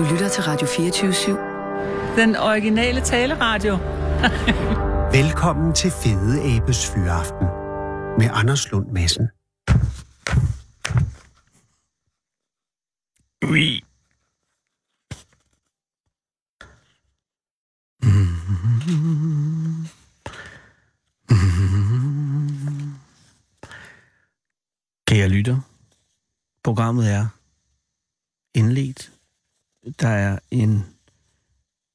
Du lytter til Radio 24-7. Den originale taleradio. Velkommen til Fede Abes Fyraften med Anders Lund Madsen. Oui. Kære lytter, programmet er indledt. Der er en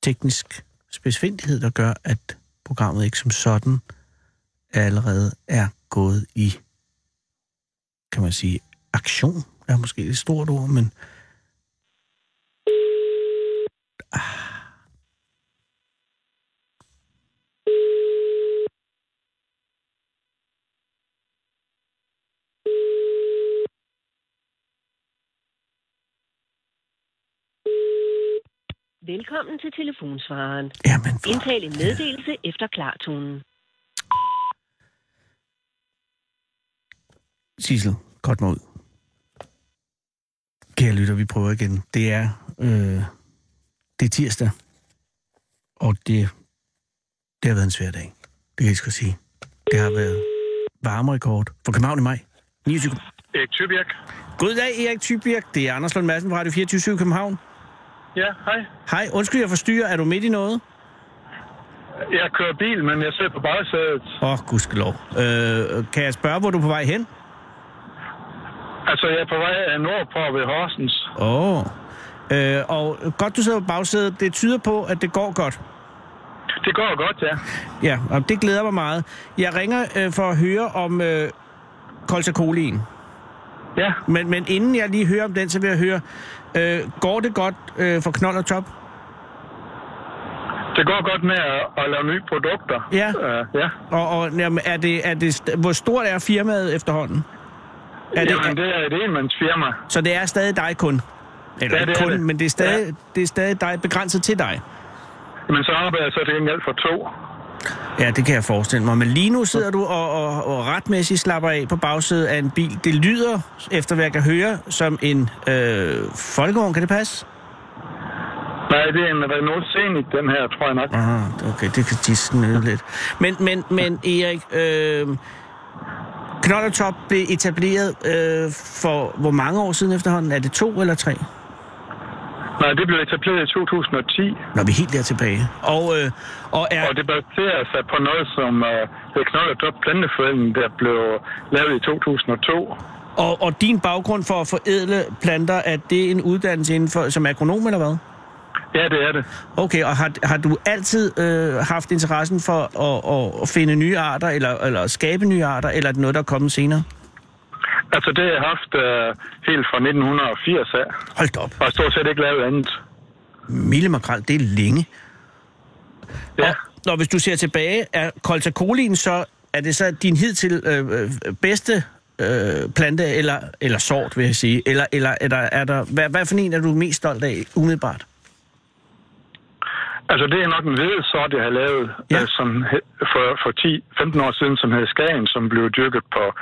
teknisk specifindighed, der gør, at programmet ikke som sådan allerede er gået i, kan man sige, aktion. Det er måske et stort ord, men... Velkommen til telefonsvareren. Jamen, for... Indtal en meddelelse efter klartonen. Sissel, godt ud. Kære lytter, vi prøver igen. Det er, øh, det er tirsdag, og det, det har været en svær dag. Det kan jeg skal sige. Det har været varmerekord for København i maj. 29. Erik Tybjerg. Goddag, Erik Tybjerg. Det er Anders Lund Madsen fra Radio 24 København. Ja, hej. Hej, undskyld, jeg forstyrrer. Er du midt i noget? Jeg kører bil, men jeg sidder på bagsædet. Åh, oh, gudskelov. Øh, kan jeg spørge, hvor du er på vej hen? Altså, jeg er på vej nordpå ved Horsens. Åh. Oh. Øh, og godt, du sidder på bagsædet. Det tyder på, at det går godt. Det går godt, ja. Ja, og det glæder mig meget. Jeg ringer øh, for at høre om øh, koltakolien. Ja, Men, men inden jeg lige hører om den, så vil jeg høre, øh, går det godt øh, for Knold og Top? det går godt med at, at lave nye produkter. Ja. Uh, ja. Og, og jamen, er det, er det, hvor stort er firmaet efterhånden? Er det, Jamen, det er et enmandsfirma. Så det er stadig dig kun? Eller Ja, det kun, det. men det er, stadig, det er stadig dig, begrænset til dig? Men så arbejder jeg så til gengæld for to. Ja, det kan jeg forestille mig. Men lige nu sidder du og, og, og retmæssigt slapper af på bagsædet af en bil. Det lyder, efter hvad jeg kan høre, som en øh, folkevogn. Kan det passe? Nej, det er en Renault Scenic, den her, tror jeg nok. Ah, okay, det kan de snyde lidt. Men, men, men Erik, øh, Knold og Top blev etableret øh, for hvor mange år siden efterhånden? Er det to eller tre? Nej, det blev etableret i 2010, Når vi er helt der tilbage. Og, øh, og er... og det baserer sig på noget, som det Knold og Top Planteforening, der blev lavet i 2002. Og, og din baggrund for at forædle planter, er det en uddannelse inden for, som agronom eller hvad? Ja, det er det. Okay, og har, har du altid øh, haft interessen for at, at, at finde nye arter, eller, eller skabe nye arter, eller er det noget, der er kommet senere? Altså, det har jeg haft uh, helt fra 1980 af, Hold op. og stort set ikke lavet andet. Mille makrel, det er længe. Ja. Og når hvis du ser tilbage, er koltakolin så, er det så din hidtil øh, øh, bedste øh, plante, eller, eller sort, vil jeg sige? Eller, eller er der, er der, hvad, hvad for en er du mest stolt af, umiddelbart? Altså, det er nok en hvide sort, jeg har lavet Ja. øh, som, for, for 10-15 år siden, som hed Skagen, som blev dyrket på øh,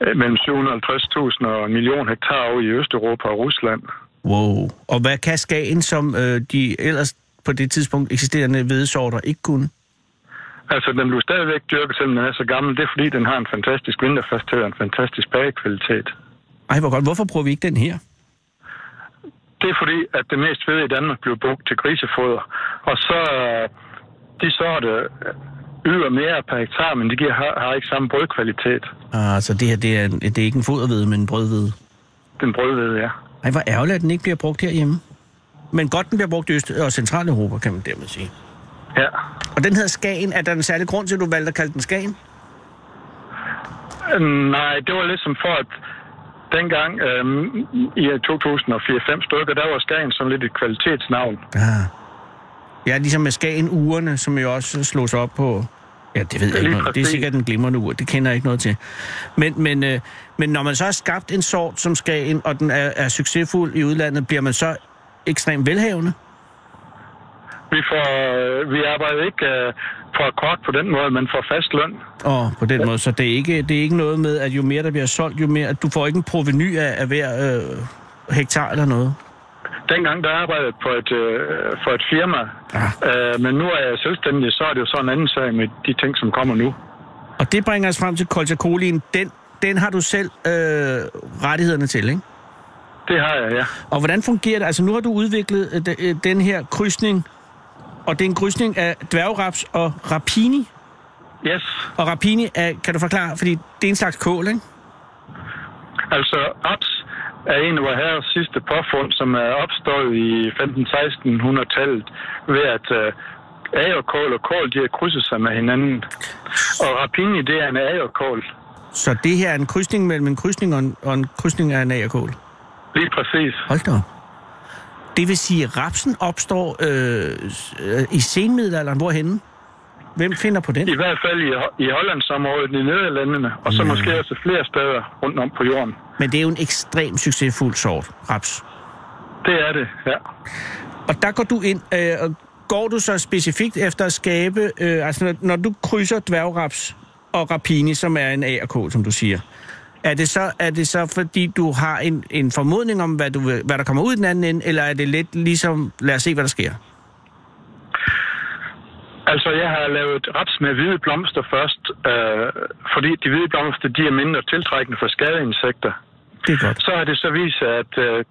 mellem 750.000 og en million hektar i Østeuropa og Rusland. Wow. Og hvad kan skagen, som øh, de ellers på det tidspunkt eksisterende hvedesorter ikke kunne? Altså, den blev stadigvæk dyrket, selvom den er så gammel. Det er, fordi den har en fantastisk vinterfasthed og en fantastisk bagekvalitet. Ej, hvor godt. Hvorfor prøver vi ikke den her? Det er fordi, at det mest fede i Danmark blev brugt til grisefoder. Og så øh, de sorte øh, yder mere per hektar, men de giver, har, har ikke samme brødkvalitet. Altså, det her, det er, det er ikke en foderhvede, men en brødhvede. Den brødhvede, ja. Ej, hvor ærgerligt, at den ikke bliver brugt herhjemme. Men godt, den bliver brugt i Øst- og Centraleuropa, kan man dermed sige. Ja. Og den hedder Skagen. Er der en særlig grund til, at du valgte at kalde den Skagen? Øh, Nej, det var lidt som for, at dengang øhm, i 2004-5 stykker, der var Skagen sådan lidt et kvalitetsnavn. Ah. Ja, ligesom med Skagen-urene, som jo også slås op på... Ja, det ved jeg ikke noget. Det er sikkert en glimrende ur. Det kender jeg ikke noget til. Men, men, øh, men når man så har skabt en sort som Skagen, og den er, er succesfuld i udlandet, bliver man så ekstremt velhavende? Vi, får, øh, vi arbejder ikke øh, for akkord på den måde, men for fast løn. Og på den måde, så det er, ikke, det er ikke noget med, at jo mere der bliver solgt, jo mere... At du får ikke en proveny af, af hver øh, hektar eller noget? Dengang der arbejdede på et, øh, for et firma, Ah. øh, men nu er jeg selvstændig, så er det jo så en anden sag med de ting, som kommer nu. Og det bringer os frem til kolchakolien. Den, den har du selv øh, rettighederne til, ikke? Det har jeg, ja. Og hvordan fungerer det? Altså, nu har du udviklet øh, øh, den her krydsning, og det er en krydsning af dværgraps og rapini. Yes. Og rapini er, kan du forklare, fordi det er en slags kål, ikke? Altså, raps er en af vores herres sidste påfund, som er opstået i 15-1600-tallet ved at øh, agerkål og kål, de har krydset sig med hinanden. Og rapini, det er en agerkål. Så det her er en krydsning mellem en krydsning og en, og en krydsning af en agerkål. Lige præcis. Hold da op. Det vil sige, at rapsen opstår øh, øh, i senmiddelalderen. Hvorhenne? Hvem finder på den? I hvert fald i, i Hollandsområdet, i Nederlandene, og så måske også flere steder rundt om på jorden. Men det er jo en ekstremt succesfuld sort, raps. Det er det, ja. Og der går du ind, øh, og går du så specifikt efter at skabe, øh, altså når, når du krydser dværgraps og rapini, som er en agerkål, som du siger, er det så, er det så fordi du har en, en formodning om, hvad, du hvad der kommer ud i den anden ende, eller er det lidt ligesom, lad os se, hvad der sker? Altså, jeg har lavet raps med hvide blomster først, øh, fordi de hvide blomster, de er mindre tiltrækkende for skadeinsekter. Det er godt. Så har det så vist sig, at øh,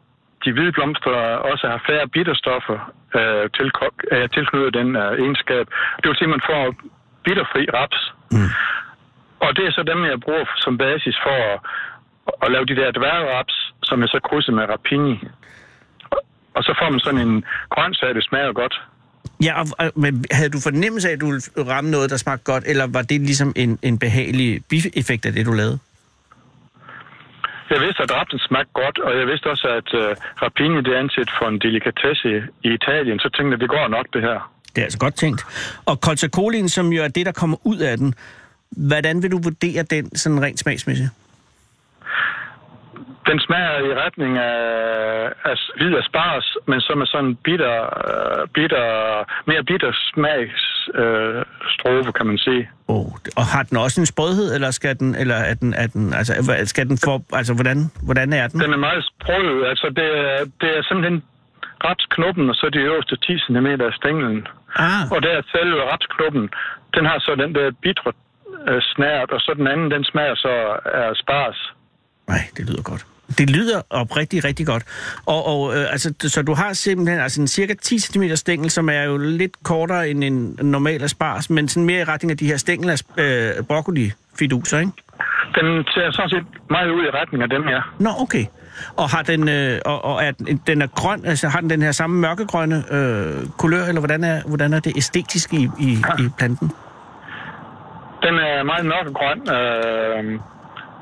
de hvide blomster også har færre bitterstoffer øh, til, øh, tilknyttet den øh, egenskab. Det vil sige, at man får bitterfri raps. Mm. Og det er så dem, jeg bruger som basis for at, at lave de der dværgraps, som jeg så krydser med rapini. Og- Og så får man sådan en grøntsag, det smager godt. Ja, og, og, men havde du fornemmelse af, at du ville ramme noget, der smagte godt, eller var det ligesom en, en behagelig bieffekt af det, du lavede? Jeg vidste, at rapsen smagte godt, og jeg vidste også, at uh, rapini det er anset for en delikatesse i Italien. Så tænkte jeg, det går nok, det her. Det er altså godt tænkt. Og colchacolien, som jo er det, der kommer ud af den, hvordan vil du vurdere den sådan rent smagsmæssigt? Den smager i retning af, af hvid asparges, men som er sådan bitter, uh, bitter, mere bitter uh, strofe, kan man sige. Oh, og har den også en sprødhed, eller skal den, eller er den, er den, altså, skal den for, altså, hvordan, hvordan er den? Den er meget sprød. Altså, det er, det er simpelthen rapsknoppen, og så de øverste 10 cm af stænglen. Ah, Og der er selve rapsknoppen, den har så den der bitre uh, snært, og så den anden, den smager så af asparges. Nej, det lyder godt. Det lyder oprigtigt rigtig godt. Og, og øh, altså, så du har simpelthen altså en cirka 10 cm stængel, som er jo lidt kortere end en normal asparges, men sådan mere i retning af de her stængel af øh, broccoli-fiduser, ikke? Den ser sådan set meget ud i retning af dem, ja. Nå, okay. Og har den, øh, og, og er den, den er grøn, altså har den den her samme mørkegrønne øh, kulør, eller hvordan er, hvordan er det æstetisk i, i, i planten? Den er meget mørkegrøn, øh,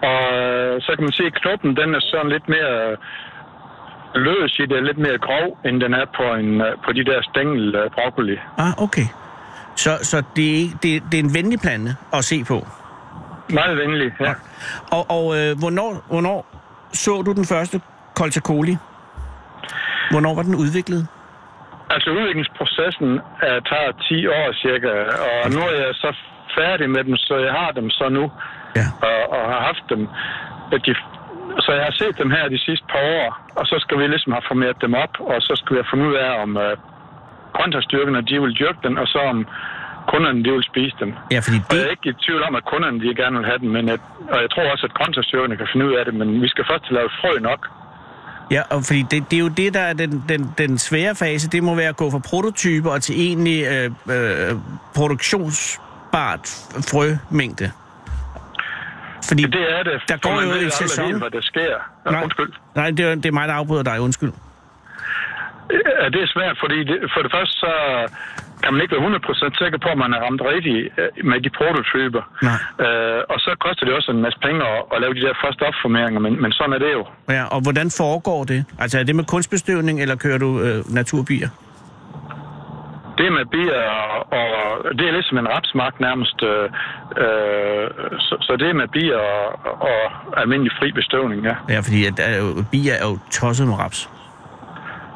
og øh, så kan man se, at knoppen den er sådan lidt mere løs i det, lidt mere grov, end den er på, en, øh, på de der stængel øh, broccoli. Ah, okay. Så, så det, er, det, det er en venlig plante at se på. Meget venlig, ja. Og, og øh, hvornår, hvornår så du den første colchacoli? Hvornår var den udviklet? Altså udviklingsprocessen er, tager 10 år cirka, og nu er jeg så færdig med dem, så jeg har dem så nu, Ja. og, og har haft dem. De, så jeg har set dem her de sidste par år, og så skal vi ligesom have formeret dem op, og så skal vi have fundet ud af, om øh, grøntsagsstyrkerne de vil dyrke dem, og så om kunderne de vil spise dem. Ja, fordi Og jeg er det, ikke i tvivl om, at kunderne de gerne vil have dem, men at, og jeg tror også, at grøntsagsstyrkerne kan finde ud af det, men vi skal først lavet frø nok. ja, og fordi det, det er jo det, der er den, den, den svære fase. Det må være at gå fra prototyper og til egentlig øh, øh, produktionsbart frømængde. Fordi, Det er det. Der går jo ved en sæson. Helt, hvad der sker. Ja, Nej. Undskyld. nej, det er, det er mig, der afbryder dig. Undskyld. Ja, det er svært, fordi det, for det første så kan man ikke være 100% sikker på, at man har ramt rigtigt øh, med de prototyper. Nej. Øh, og så koster det også en masse penge at, at lave de der første opformeringer, men, men sådan er det jo. Ja, og hvordan foregår det? Altså er det med kunstbestøvning, eller kører du øh, naturbier? Det med bier, og, og det er ligesom en rapsmark nærmest. Øh, øh, så, så det med bier og, og almindelig fri bestøvning, ja. Ja, fordi at, øh, bier er jo tosset med raps.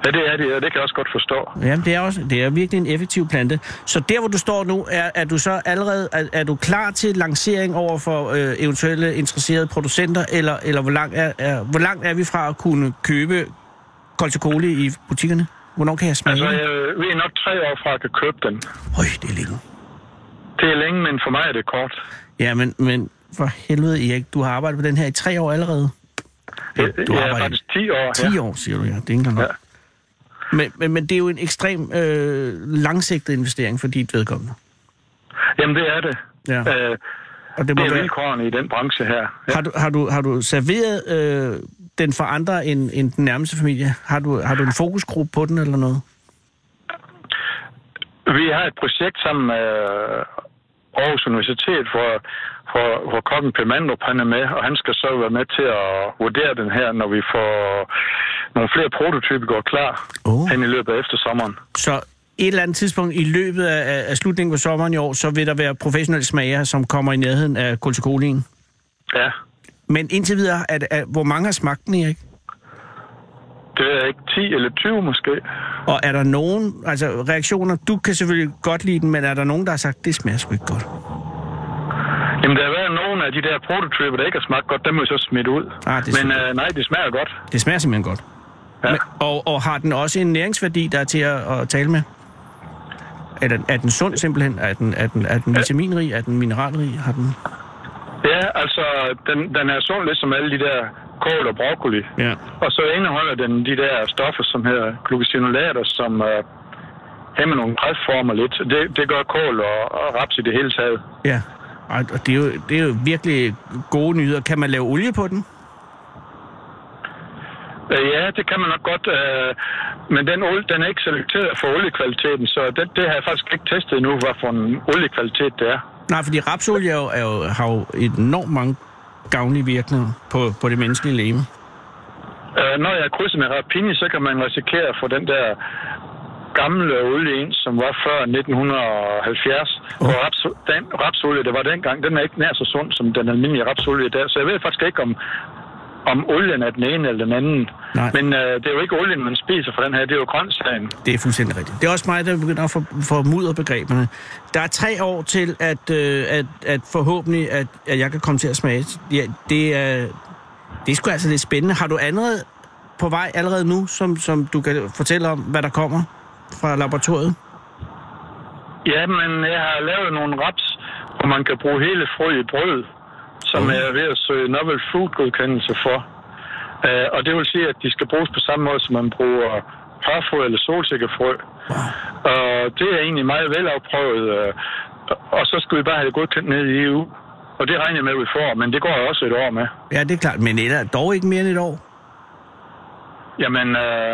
Ja, det er det, og det kan jeg også godt forstå. Jamen, det er, også, det er virkelig en effektiv plante. Så der, hvor du står nu, er, er du så allerede er, er du klar til lancering over for øh, eventuelle interesserede producenter, eller, eller hvor, langt er, er, hvor langt er vi fra at kunne købe Colchicoli i butikkerne? Hvornår kan jeg smage Altså, jeg, vi er nok tre år fra at kan købe den. Høj, det er længe. Det er længe, men for mig er det kort. Ja, men, men for helvede, Erik, du har arbejdet på den her i tre år allerede. Ja, Jeg, du jeg er arbejder faktisk 10 år 10 her. år, siger du, ja. Det er ikke. Ja. Men, men, men det er jo en ekstrem øh, langsigtet investering for dit vedkommende. Jamen, det er det. Ja. Øh, Og det må det er være, vilkårene i den branche her. Ja. har, du, har, du, har du serveret øh, den for andre end, end den nærmeste familie? Har du, har du en fokusgruppe på den eller noget? Vi har et projekt sammen med Aarhus Universitet, hvor, hvor, hvor kokken Per Mandrup han er med, og han skal så være med til at vurdere den her, når vi får nogle flere prototyper går klar Åh. hen i løbet af eftersommeren. Så et eller andet tidspunkt i løbet af, af slutningen af sommeren i år, så vil der være professionelle smager, som kommer i nærheden af koltikolien. Ja, Men indtil videre, er, det- er, hvor mange har smagt den, Erik? det er ikke 10 eller 20 måske. Og er der nogen, altså reaktioner, du kan selvfølgelig godt lide den, men er der nogen, der har sagt, det smager sgu ikke godt? Jamen, der har været nogle af de der prototyper, der ikke har smagt godt, dem må vi så smidt ud. Ah, det Men øh, nej, det smager godt. Det smager simpelthen godt. Ja. Men, og, og har den også en næringsværdi, der er til at, at tale med? Er den, er den sund simpelthen? Er den, er den, er den vitaminrig? Er den mineralrig? Har den... Ja, altså, den, den er sund lidt som alle de der kål og broccoli. Ja. Og så indeholder den de der stoffer, som hedder glucosinolater, som øh, hæmmer nogle kræftformer lidt. Det, det gør kål og, og raps i det hele taget. Ja. Og og det er, jo, det er jo virkelig gode nyheder. Kan man lave olie på den? Øh, ja, det kan man nok godt, øh, men den olie, den er ikke selekteret for oliekvaliteten, så det, det har jeg faktisk ikke testet endnu, hvad for en oliekvalitet det er. Nej, fordi rapsolie er jo, er jo, har jo enormt mange gavnlige virkninger på, på det menneskelige leme. Øh, når jeg krydser med rapini, så kan man risikere at få den der gamle olie ind, som var før 1970. Oh. Og raps, den rapsolie, der var dengang, den er ikke nær så sund som den almindelige rapsolie der. Så jeg ved faktisk ikke, om, om olien er den ene eller den anden. Nej. Men øh, det er jo ikke olien, man spiser for den her, det er jo grøntsagen. Det er fuldstændig rigtigt. Det er også mig, der begynder at for- formudre begreberne. Der er tre år til, at, øh, at, at forhåbentlig, at, at jeg kan komme til at smage. Ja, det er, det er sgu altså lidt spændende. Har du andet på vej allerede nu, som, som du kan fortælle om, hvad der kommer fra laboratoriet? Ja, men jeg har lavet nogle raps, hvor man kan bruge hele frø i brød, som jeg er ved at søge novel food godkendelse for. Uh, og det vil sige, at de skal bruges på samme måde, som man bruger pørfrø eller solsikkefrø. Og det er egentlig meget velafprøvet. Uh, og så skal vi bare have det godkendt ned i EU. Og det regner jeg med, at vi får, men det går jeg også et år med. Ja, det er klart, men det er dog ikke mere end et år. Jamen, uh,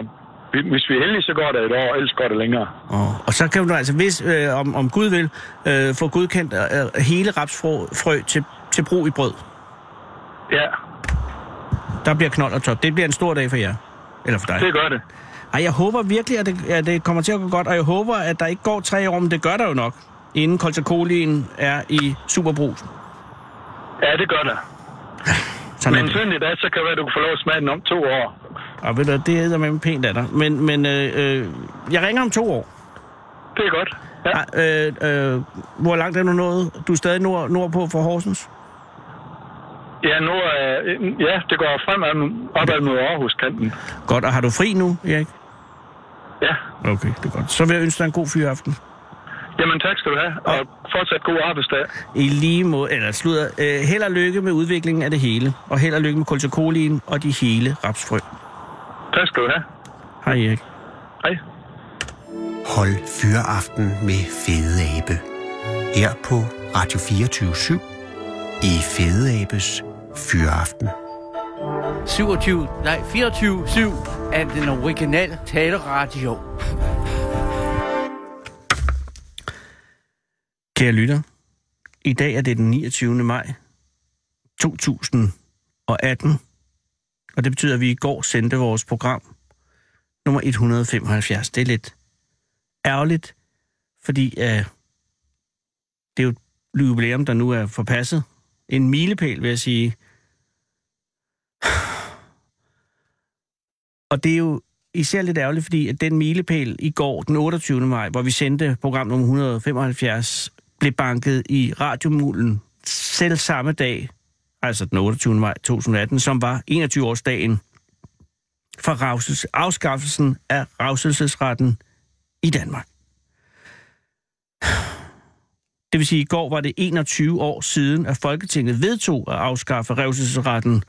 hvis vi er heldige, så går det et år, ellers går det længere. Og, og så kan du altså, hvis øh, om, om Gud vil, øh, få godkendt øh, hele rapsfrø frø til, til brug i brød. Ja, Der bliver knold og top. Det bliver en stor dag for jer. Eller for dig. det gør det. Ej, jeg håber virkelig, at det, at det kommer til at gå godt, og jeg håber, at der ikke går tre år, men det gør der jo nok, inden Colchacolien er i superbrus. Ja, det gør det. Sådan Men i dag, så kan være, at du kan få lov at smage den om to år. Og ved du, det er med pænt af dig. Men, men øh, øh, jeg ringer om to år. Det er godt. Ja. Ej, øh, øh, hvor langt er du nået? Du er stadig nord, nordpå for Horsens? Ja, nu er, ja, det går fremad opad mod Aarhus-kanten. Godt, og har du fri nu, Erik? Ja. Okay, det er godt. Så vil jeg ønske dig en god fyraften. Jamen, tak skal du have, og fortsat god arbejdsdag. I lige måde, eller slutter, øh, held og lykke med udviklingen af det hele, og held og lykke med kolchakolien og de hele rapsfrø. Tak skal du have. Hej Erik. Hej. Hold Fyraften med Fede Abe. Her på Radio 24 i Fede Abes Fyraften. 27, nej 24-7 af den originale taleradio. Kære lytter, i dag er det den 29. maj 2018, og det betyder, at vi i går sendte vores program nummer 175. Det er lidt ærgerligt, fordi uh, det er jo et jubilæum, der nu er forpasset. En milepæl, vil jeg sige. Og det er jo især lidt ærgerligt, fordi at den milepæl i går, den 28. maj, hvor vi sendte program nummer 175, blev banket i radiomulen selv samme dag, altså den 28. maj 2018, som var 21-årsdagen for rausels- afskaffelsen af ravselsesretten i Danmark. Det vil sige, at i går var det 21 år siden, at Folketinget vedtog at afskaffe revselsesretten,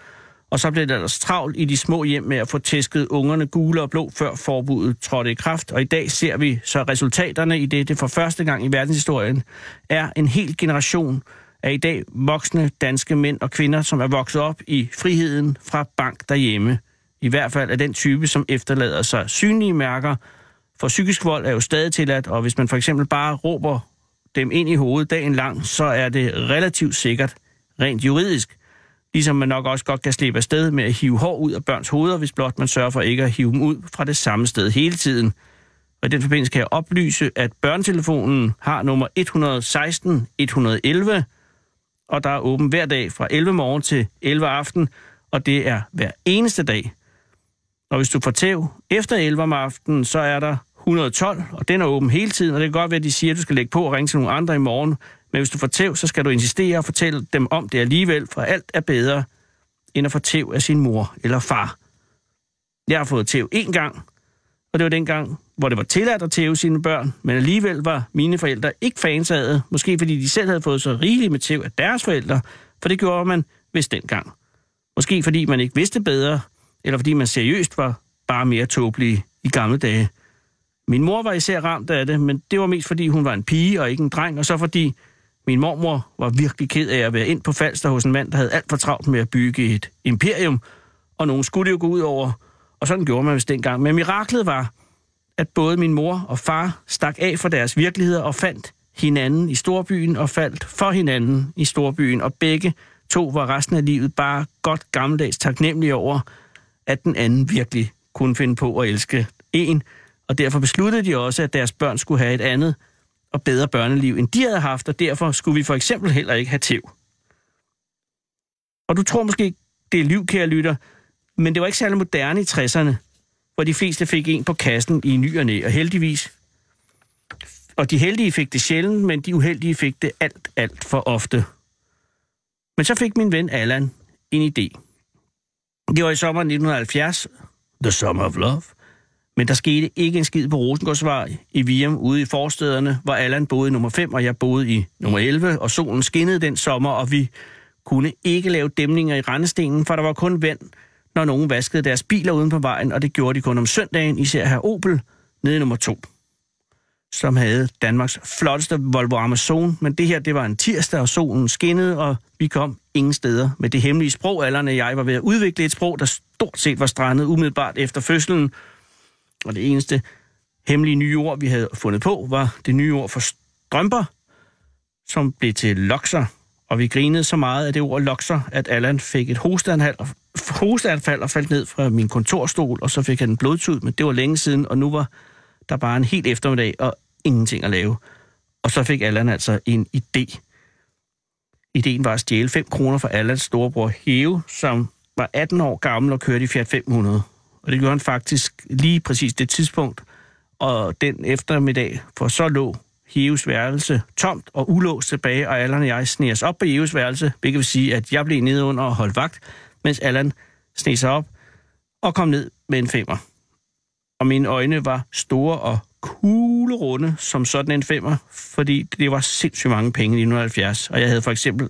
og så blev det ellers travlt i de små hjem med at få tæsket ungerne gule og blå, før forbuddet trådte i kraft. Og i dag ser vi så resultaterne i det, det for første gang i verdenshistorien er en hel generation af i dag voksne danske mænd og kvinder, som er vokset op i friheden fra bank derhjemme. I hvert fald er den type, som efterlader sig synlige mærker, for psykisk vold er jo stadig tilladt, og hvis man for eksempel bare råber dem ind i hovedet dagen lang, så er det relativt sikkert rent juridisk. Ligesom man nok også godt kan slippe afsted med at hive hår ud af børns hoveder, hvis blot man sørger for ikke at hive dem ud fra det samme sted hele tiden. Og i den forbindelse kan jeg oplyse, at børnetelefonen har nummer 116 111, og der er åben hver dag fra 11 morgen til 11 aften, og det er hver eneste dag. Og hvis du får tæv efter 11 om aftenen, så er der 112, og den er åben hele tiden, og det kan godt være, at de siger, at du skal lægge på og ringe til nogle andre i morgen. Men hvis du får tæv, så skal du insistere og fortælle dem om det alligevel, for alt er bedre, end at få tæv af sin mor eller far. Jeg har fået tæv én gang, og det var den gang, hvor det var tilladt at tæve sine børn, men alligevel var mine forældre ikke fans af det, måske fordi de selv havde fået så rigeligt med tæv af deres forældre, for det gjorde man vist dengang. Måske fordi man ikke vidste bedre, eller fordi man seriøst var bare mere tåbelig i gamle dage. Min mor var især ramt af det, men det var mest fordi hun var en pige og ikke en dreng, og så fordi min mormor var virkelig ked af at være ind på Falster hos en mand, der havde alt for travlt med at bygge et imperium, og nogen skulle det jo gå ud over, og sådan gjorde man vist dengang. Men miraklet var, at både min mor og far stak af for deres virkeligheder og fandt hinanden i storbyen og faldt for hinanden i storbyen, og begge to var resten af livet bare godt gammeldags taknemmelige over, at den anden virkelig kunne finde på at elske en, og derfor besluttede de også, at deres børn skulle have et andet og bedre børneliv, end de havde haft, og derfor skulle vi for eksempel heller ikke have tæv. Og du tror måske, det er liv, kære lytter, men det var ikke særlig moderne i 60'erne, hvor de fleste fik en på kassen i ny og næ, og heldigvis. Og de heldige fik det sjældent, men de uheldige fik det alt, alt for ofte. Men så fik min ven Allan en idé. Det var i sommeren 1970, The Summer of Love, men der skete ikke en skid på Rosengårdsvej i Virum ude i forstederne, hvor Allan boede i nummer 5, og jeg boede i nummer 11, og solen skinnede den sommer, og vi kunne ikke lave dæmninger i rendestenen, for der var kun vand, når nogen vaskede deres biler uden på vejen, og det gjorde de kun om søndagen, især her Opel, nede i nummer 2 som havde Danmarks flotteste Volvo Amazon, men det her, det var en tirsdag, og solen skinnede, og vi kom ingen steder med det hemmelige sprog. Alderne jeg var ved at udvikle et sprog, der stort set var strandet umiddelbart efter fødslen, og det eneste hemmelige nye ord, vi havde fundet på, var det nye ord for strømper, som blev til lokser. Og vi grinede så meget af det ord lokser, at Allan fik et hosteanfald, hosteanfald og faldt ned fra min kontorstol, og så fik han en blodtud, men det var længe siden, og nu var der bare en helt eftermiddag og ingenting at lave. Og så fik Allan altså en idé. Ideen var at stjæle 5 kroner fra Allans storebror Heve, som var 18 år gammel og kørte i Fiat 500. Og det gjorde han faktisk lige præcis det tidspunkt. Og den eftermiddag, for så lå Heves værelse tomt og ulåst tilbage, og Allan og jeg sneg op på Heves værelse, hvilket vil sige, at jeg blev nede under og holdt vagt, mens Allan sneg sig op og kom ned med en femmer. Og mine øjne var store og kuglerunde som sådan en femmer, fordi det var sindssygt mange penge i 1970, og jeg havde for eksempel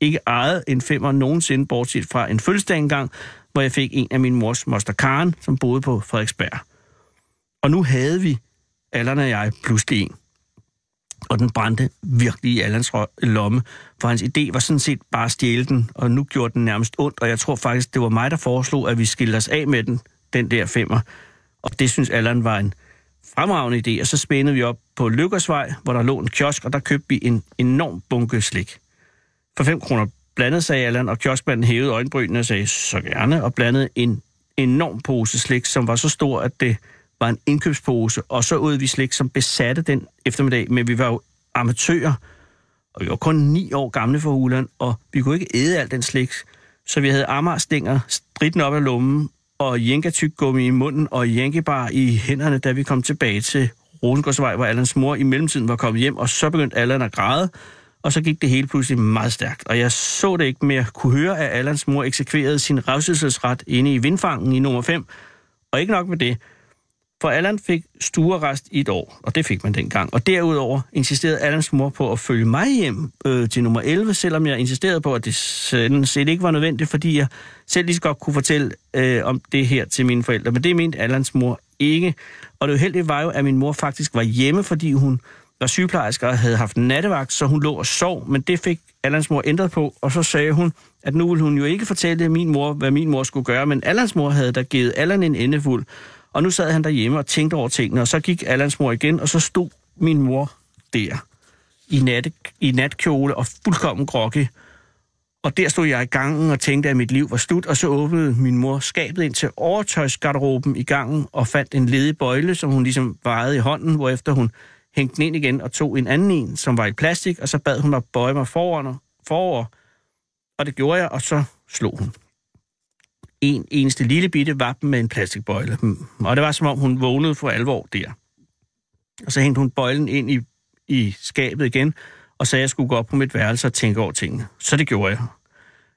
ikke ejet en femmer nogensinde, bortset fra en fødselsdag engang, hvor jeg fik en af min mors moster Karen, som boede på Frederiksberg. Og nu havde vi, Allan og jeg, pludselig en. Og den brændte virkelig i Allans lomme, for hans idé var sådan set bare at stjæle den, og nu gjorde den nærmest ondt, og jeg tror faktisk, det var mig, der foreslog, at vi skilte os af med den, den der femmer. Og det synes Allan var en fremragende idé, og så spændede vi op på Lykkersvej, hvor der lå en kiosk, og der købte vi en enorm bunke slik. For 5 kroner blandet, sagde Allan, og kioskmanden hævede øjenbrynene og sagde, så gerne, og blandede en enorm pose slik, som var så stor, at det var en indkøbspose, og så ud vi slik, som besatte den eftermiddag, men vi var jo amatører, og vi var kun ni år gamle for Ulan, og vi kunne ikke æde alt den slik, så vi havde amarstænger, stritten op af lommen, og jænkatyggummi i munden og jenkebar i hænderne, da vi kom tilbage til Rosengårdsvej, hvor Allans mor i mellemtiden var kommet hjem, og så begyndte Allan at græde, og så gik det hele pludselig meget stærkt. Og jeg så det ikke mere, kunne høre, at Allans mor eksekverede sin revselsesret inde i vindfangen i nummer 5, Og ikke nok med det, for Allan fik stuerrest i et år, og det fik man dengang. Og derudover insisterede Allans mor på at følge mig hjem øh, til nummer 11, selvom jeg insisterede på, at det sådan set ikke var nødvendigt, fordi jeg selv lige så godt kunne fortælle øh, om det her til mine forældre. Men det mente Allans mor ikke. Og det uheldige var jo, at min mor faktisk var hjemme, fordi hun var sygeplejerske og havde haft nattevagt, så hun lå og sov. Men det fik Allans mor ændret på, og så sagde hun, at nu ville hun jo ikke fortælle min mor, hvad min mor skulle gøre, men Allans mor havde da givet Allan en endefuld. Og nu sad han derhjemme og tænkte over tingene, og så gik Allans mor igen, og så stod min mor der i, natte, i natkjole og fuldkommen groggy. Og der stod jeg i gangen og tænkte, at mit liv var slut, og så åbnede min mor skabet ind til overtøjsgarderoben i gangen og fandt en ledig bøjle, som hun ligesom vejede i hånden, hvorefter hun hængte den ind igen og tog en anden en, som var i plastik, og så bad hun mig bøje mig forover, forover og det gjorde jeg, og så slog hun. En eneste lille bitte vappen med en plastikbøjle. Mm, og det var som om, hun vågnede for alvor der. Og så hængte hun bøjlen ind i, i skabet igen, og sagde, at jeg skulle gå op på mit værelse og tænke over tingene. Så det gjorde jeg.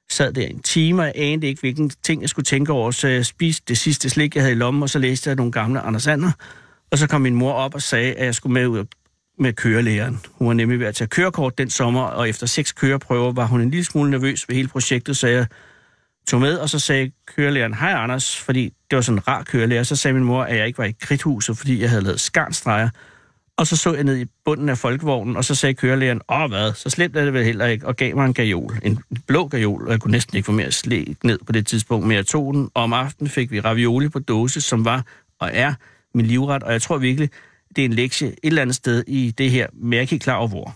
Sad der en time, og jeg anede ikke, hvilken ting jeg skulle tænke over, så jeg spiste det sidste slik, jeg havde i lommen, og så læste jeg nogle gamle Anders Ander, og så kom min mor op og sagde, at jeg skulle med ud med kørelæreren. Hun var nemlig ved at tage kørekort den sommer, og efter seks køreprøver var hun en lille smule nervøs ved hele projektet, så jeg tog med, og så sagde kørelæreren, hej Anders, fordi det var sådan en rar kørelærer. Så sagde min mor, at jeg ikke var i kridthuset, fordi jeg havde lavet skarnstreger. Og så så jeg ned i bunden af folkevognen, og så sagde kørelæreren, åh hvad, så slemt er det vel heller ikke, og gav mig en gajol, en blå gajol, og jeg kunne næsten ikke få mere slæg ned på det tidspunkt, men jeg tog den, og om aftenen fik vi ravioli på dåse, som var og er min livret, og jeg tror virkelig, det er en lektie et eller andet sted i det her, men jeg er ikke helt klar over hvor.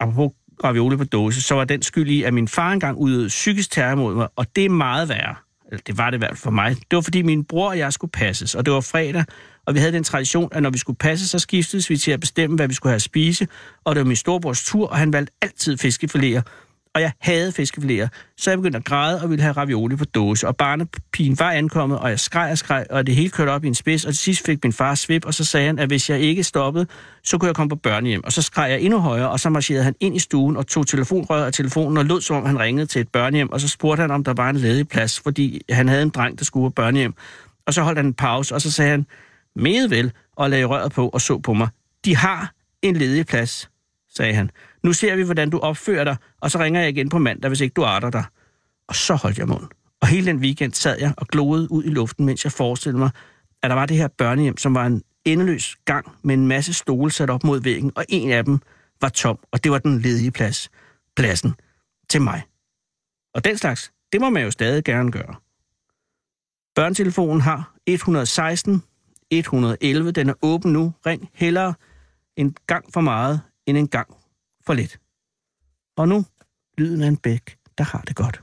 Apropos ravioli på dåse, så var den skyld i, at min far engang udøvede psykisk terror mod mig, og det er meget værre. Eller det var det i hvert fald for mig. Det var fordi min bror og jeg skulle passes, og det var fredag, og vi havde den tradition, at når vi skulle passe, så skiftedes vi til at bestemme, hvad vi skulle have at spise, og det var min storebrors tur, og han valgte altid fiskefiléer, og jeg havde fiskefiléer, så jeg begyndte at græde og ville have ravioli på dåse. Og barnepigen var ankommet, og jeg skreg og skreg, og det hele kørte op i en spids, og til sidst fik min far svip, og så sagde han, at hvis jeg ikke stoppede, så kunne jeg komme på børnehjem. Og så skreg jeg endnu højere, og så marcherede han ind i stuen og tog telefonrøret af telefonen og lød, som om han ringede til et børnehjem, og så spurgte han, om der var en ledig plads, fordi han havde en dreng, der skulle på børnehjem. Og så holdt han en pause, og så sagde han, med vel, og lagde røret på og så på mig. De har en ledig plads, sagde han. Nu ser vi, hvordan du opfører dig, og så ringer jeg igen på mandag, hvis ikke du arter dig. Og så holdt jeg mund. Og hele den weekend sad jeg og gloede ud i luften, mens jeg forestillede mig, at der var det her børnehjem, som var en endeløs gang med en masse stole sat op mod væggen, og en af dem var tom, og det var den ledige plads. Pladsen til mig. Og den slags, det må man jo stadig gerne gøre. Børnetelefonen har 116 111. Den er åben nu. Ring hellere en gang for meget, end en gang for lidt. Og nu lyden af en bæk, der har det godt.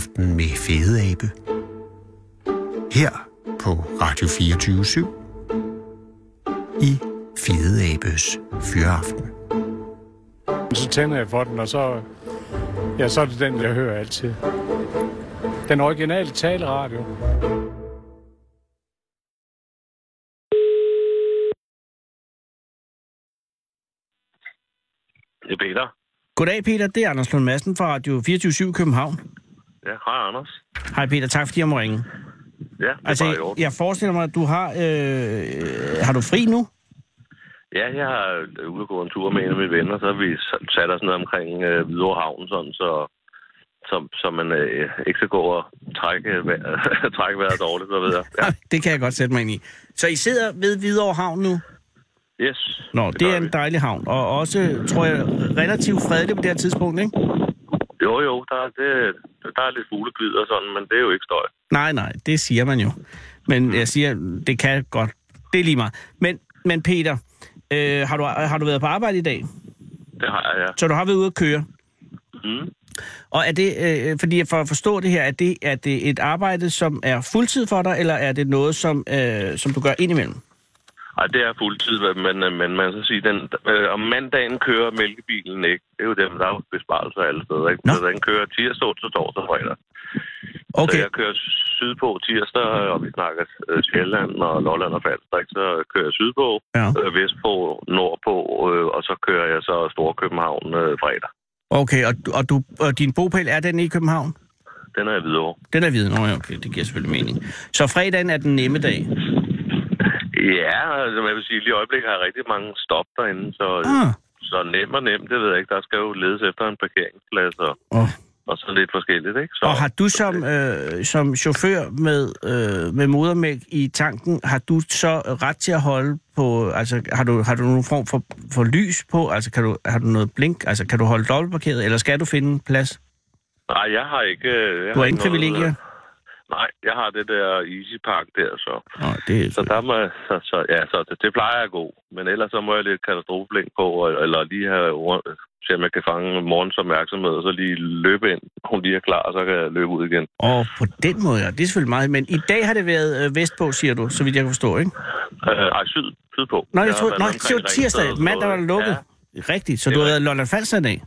Fyraften med Fede Abe. Her på Radio 24 i Fede Abes Fyraften. Så tænder jeg for den, og så, ja, så er det den, jeg hører altid. Den originale taleradio. Det er Peter. Goddag Peter, det er Anders Lund Madsen fra Radio 24 København. Ja, hej Anders. Hej Peter, tak fordi jeg må ringe. Ja, det Altså, bare i orden. jeg forestiller mig, at du har... Øh, har du fri nu? Ja, jeg har øh, ude gå en tur med en af mine venner, så har vi sat os ned omkring øh, Hvidovre Havn, sådan, så, så, så man øh, ikke skal gå og trække, trække vejret dårligt, så ved jeg. Ja. Det kan jeg godt sætte mig ind i. Så I sidder ved Hvidovre Havn nu? Yes. Nå, det, det er en dejlig havn. Og også, tror jeg, relativt fredeligt på det her tidspunkt, ikke? Jo, jo, der, er- det, der er lidt fugleglid og sådan, men det er jo ikke støj. Nej, nej, det siger man jo. Men jeg siger, det kan godt. Det er lige meget. Men, men Peter, øh, har, du, har du været på arbejde i dag? Det har jeg, ja. Så du har været ude at køre? Mm. Og er det, øh, fordi for at forstå det her, er det, er det et arbejde, som er fuldtid for dig, eller er det noget, som, øh, som du gør indimellem? Ej, det er fuldtid, men, øh, men man skal sige, den, øh, om mandagen kører mælkebilen ikke. Det er jo dem, der er jo besparelser alle steder. Ikke? Nå. Så den kører tirsdag, onsdag, torsdag, fredag. Okay, Så jeg kører sydpå tirsdag, og vi snakker øh, Sjælland og Lolland og Falster, ikke? så kører jeg sydpå, Ja. øh, vestpå, nordpå, øh, og så kører jeg så Storkøbenhavn øh, fredag. okay og, og, du, og din bopæl er den i København? Den er jeg videre. Den er. Nå, ja, okay, det giver selvfølgelig mening. Så fredagen er den nemme dag? Ja, altså jeg vil sige, lige i øjeblikket har rigtig mange stop derinde, så, Ah, så nem og nem, det ved jeg ikke. Der skal jo ledes efter en parkeringsplads og, oh. og så lidt forskelligt, ikke? Så, Og har du som, øh, som chauffør med, øh, med modermælk i tanken, har du så ret til at holde på, altså har du, har du nogen form for, for lys på, altså kan du, har du noget blink, altså kan du holde dobbeltparkeret, eller skal du finde en plads? Nej, jeg har ikke... øh, Jeg Du har ikke ingen noget, privilegier? øh, Nej, jeg har det der Easy Park der, så... Nå, det er Så der må jeg, så, så, ja, så det, det plejer at gå. Men ellers så må jeg lidt katastrofeblink på, eller lige have rundt, se om jeg kan fange morgens opmærksomhed, og så lige løbe ind. Hun lige er klar, og så kan jeg løbe ud igen. Og på den måde, ja. Det er selvfølgelig meget. Men i dag har det været øh, vestpå, siger du, så vidt jeg kan forstå, ikke? Øh, ej, syd, sydpå. Nå, jeg har tror, nå, det var tirsdag. Mandag var der lukket. Ja. Rigtigt, så Det du er har været Lolland Falster i dag?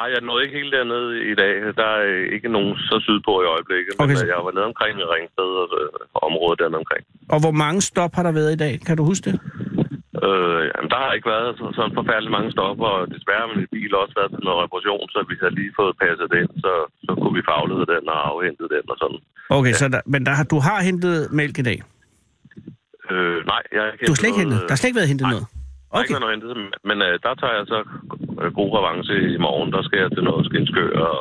Ej, jeg nåede ikke helt dernede i dag. Der er ikke nogen så sydpå i øjeblikket. Men Okay, okay. så- jeg var nede omkring i Ringsted og øh, området dernede omkring. Og hvor mange stop har der været i dag? Kan du huske det? Øh, jamen, der har ikke været så, sådan forfærdeligt mange stopper, og desværre har min bil også været til noget reparation, så vi har lige fået passet den, så, så kunne vi faglede den og afhentet den og sådan. Okay, så der, men der, har- du har hentet mælk i dag? Øh, nej, jeg har ikke Du har slet ikke hentet? Der har slet ikke været hentet nej. noget? Der har ikke Okay. noget hentet, men øh, der tager jeg så øh, god revanche i morgen. Der skal jeg til noget Skinskør og,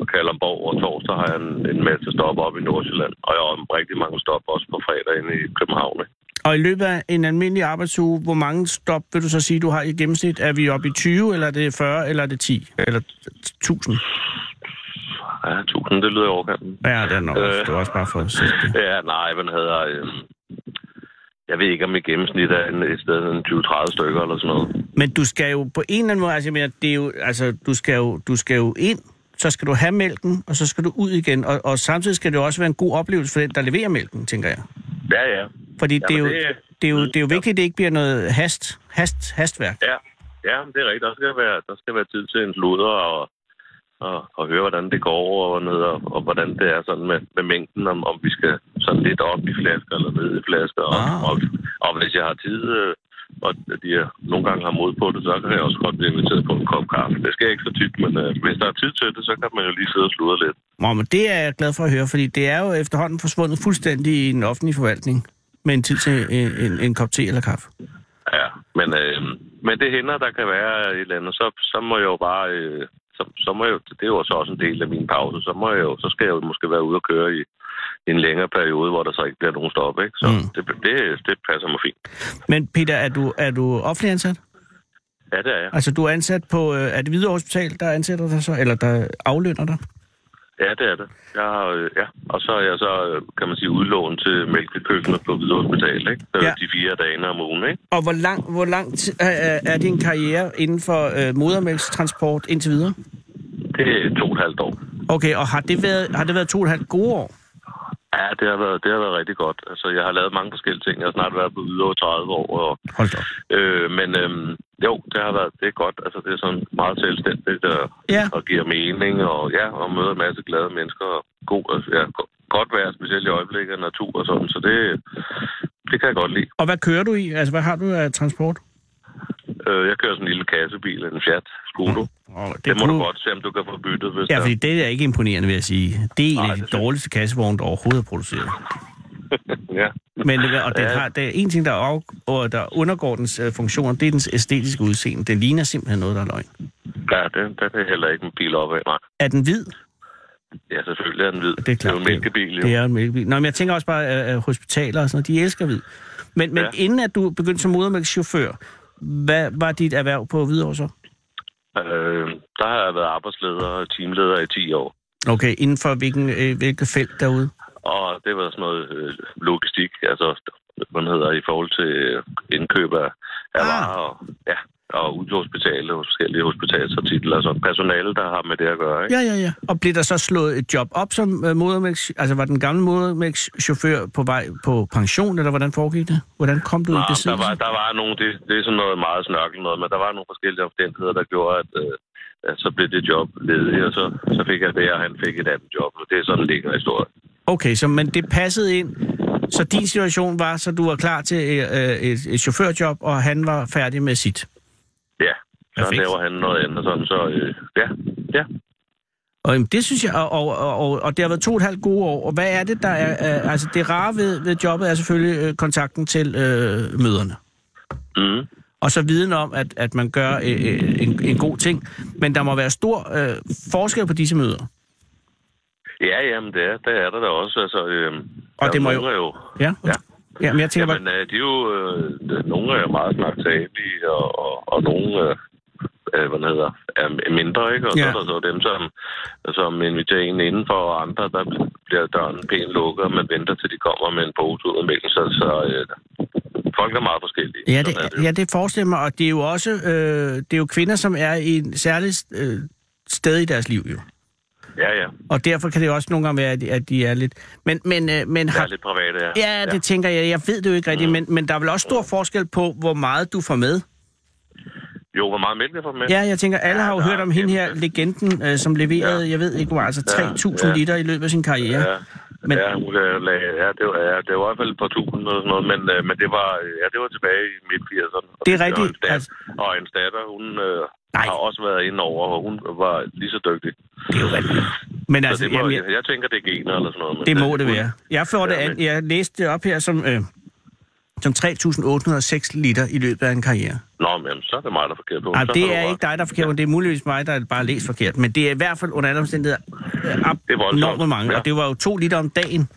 og Kalundborg, og torsdag har jeg en, en masse stop op i Nordsjælland, og jeg har rigtig mange stop også på fredag inde i København. Ikke? Og i løbet af en almindelig arbejdsuge, hvor mange stop vil du så sige, du har i gennemsnit? Er vi oppe i 20, eller er det 40, eller er det 10? Eller 1000? Ja, 1000, det lyder i overkanten. Ja, det er nok. Øh. Det var også bare for at sætte det. Ja, nej, men havde jeg... Øh, jeg ved ikke, om i gennemsnit er en- et sted en 20-30 stykker eller sådan noget. Men du skal jo på en eller anden måde, altså, jeg mener, det er jo, altså du, skal jo, du skal jo ind, så skal du have mælken, og så skal du ud igen. Og, og samtidig skal det jo også være en god oplevelse for den, der leverer mælken, tænker jeg. Ja, ja. Fordi det er, jo, det- det, er jo, det er jo Ja. vigtigt, at det ikke bliver noget hast, hast, hastværk. Ja, ja det er rigtigt. Der skal være, der skal være tid til en sludder og, og, og høre, hvordan det går og, ned, og, og hvordan det er sådan med, med mængden, om, om vi skal sådan lidt op i flasker eller ned i flasker. Og, Ah. og, og hvis jeg har tid, øh, og de er, nogle gange har mod på det, så kan jeg også godt blive inviteret på en kop kaffe. Det sker ikke så tit, men øh, hvis der er tid til det, så kan man jo lige sidde og sludre lidt. Nå, men det er jeg glad for at høre, fordi det er jo efterhånden forsvundet fuldstændig i den offentlige forvaltning med en tid til en, en, en kop te eller kaffe. Ja, men, øh, men det hænder, der kan være et eller andet, så, så må jeg jo bare... Øh, så, så må jeg, jo- det er jo så også en del af min pause. Så, må jeg jo, så skal jeg jo måske være ude og køre i, i en længere periode, hvor der så ikke bliver nogen stop. Ikke? Så Mm. det, det, det passer mig fint. Men Peter, er du, er du offentlig ansat? Ja, det er jeg. Altså, du er ansat på... øh, Er det Hvidovre Hospital, der ansætter dig så? Eller der aflønner dig? Ja, det er det. Jeg har, øh, ja. Og så er jeg så, øh, kan man sige, udlån til mælkekøkkenet på Hvidovre Hospital. Ikke? Så Ja. De fire dage om ugen. Ikke? Og hvor lang, hvor lang tid er, er din karriere inden for øh, modermælkstransport indtil videre? Det er to og et halvt år. Okay, og har det været, har det været to og et halvt gode år? Ja, det har, været, det har været rigtig godt. Altså, jeg har lavet mange forskellige ting. Jeg har snart været på Hvidovre 30 år, og Hold da. Øh, men øhm, jo, det har været det er godt. Altså, det er sådan meget selvstændigt og, Ja. og giver mening, og ja, og møder en masse glade mennesker. Og god, altså, ja, go- godt være, specielt i øjeblikket af natur og sådan. Så det, det kan jeg godt lide. Og hvad kører du i? Altså, hvad har du af transport? Øh, jeg kører sådan en lille kassebil, en Fiat Scudo. Og Det, det må kunne- du godt se, om du kan få byttet, hvis Ja, fordi det er ikke imponerende, vil jeg sige. Det er en Nej, af de det dårligste kassevogne, der overhovedet er produceret. Ja. Men det, og det Ja. har, der er en ting, der, af, og der undergår dens øh, funktioner, det er dens æstetiske udseende. Den ligner simpelthen noget, der er løgn. Ja, det, det er heller ikke en bil op af, nej. Er den hvid? Ja, selvfølgelig er den hvid. Det er klart. Det er jo en mælkebil, jo. Det er en mælkebil. Nå, men jeg tænker også bare, at hospitaler og sådan noget, de elsker hvid. Men, men Ja. inden at du begyndte som modermælkschauffør, hvad var dit erhverv på Hvidovre så? Øh, der har jeg været arbejdsleder og teamleder i 10 år. Okay, inden for hvilken, øh, hvilket felt derude? Og det var sådan noget øh, logistik, altså den hedder, i forhold til indkøb af, af Ah. varer og, ja, og ud til hospitalet, hos forskellige hospitalsartikler, altså personale, der har med det at gøre. Ikke? Ja, ja, ja. Og blev der så slået et job op som øh, modermælks... Altså, var den gamle modermælkschauffør på vej på pension, eller hvordan foregik det? Hvordan kom du i Nå, der besiddelse? var, der var nogle, det, det er sådan noget meget snørkel noget, men der var nogle forskellige omstændigheder, der gjorde, at, øh, at så blev det job ledigt, og så, så fik jeg det, og han fik et andet job. Og det er sådan en længere historie. Okay, så men det passede ind. Så din situation var, så du var klar til øh, et, et chaufførjob, og han var færdig med sit. Ja, så Perfekt. laver han noget andet, sådan, så øh, ja, ja. Og jamen, det synes jeg, og, og, og, og, det har været to og et halvt gode år. Og hvad er det, der er... Øh, altså, det rare ved, ved jobbet er selvfølgelig øh, kontakten til øh, møderne. Mm. Og så viden om, at, at man gør øh, øh, en, en god ting. Men der må være stor øh, forskel på disse møder. Ja, jamen, det er, det er der da også. Altså, øh, Og det må jo- jo Ja, Ja. Ja men jeg tænker bare... Jamen, øh, de er jo, øh, nogle er meget snaktagelige, og, og, og nogle, øh, øh, hvad hedder, er mindre, ikke? Og Ja. så er der så dem, som, som inviterer en indenfor, og andre, der bliver døren pænt lukket, og man venter til de kommer med en pose ud af mælken, så, så øh, folk er meget forskellige. Ja, Sådan er det, ja, det forestiller mig, og det er jo også øh, det er jo kvinder, som er i en særlig øh, sted i deres liv, jo. Ja, ja. Og derfor kan det også nogle gange være, at de, at de er lidt... Men, men, øh, men Det er har, lidt private, ja. ja, det tænker jeg. Jeg ved det jo ikke rigtigt, men, men der er vel også stor forskel på, hvor meget du får med. Jo, hvor meget mælk jeg får med? Ja, jeg tænker, alle Ja, har jo der hørt om hende her, legenden, øh, som leverede, jeg ved ikke hvor, altså Ja, 3.000 ja. liter i løbet af sin karriere. Ja, Men- ja, ja, det var, ja, det var i hvert fald et par tusind og sådan noget, men, øh, men det var, ja, det var tilbage i midt-80'erne. Og Det er og rigtigt, hendes datter- altså- Og en datter, hun øh, Nej. har også været inde over, og hun var lige så dygtig. Det er jo rigtigt. Men Så altså, det må, jamen, jeg, jeg, tænker, det er gener eller sådan noget. men det må det være. Jeg får det Ja, an, jeg læste det op her som, øh, som 3.806 liter i løbet af en karriere. Nå, men så er det mig, der er forkert på. Nej, Så det er ikke dig, der er forkert, men det er muligvis mig, der bare læst forkert. Men det er i hvert fald under alle omstændigheder enormt mange. ja. Og det var jo to liter om dagen.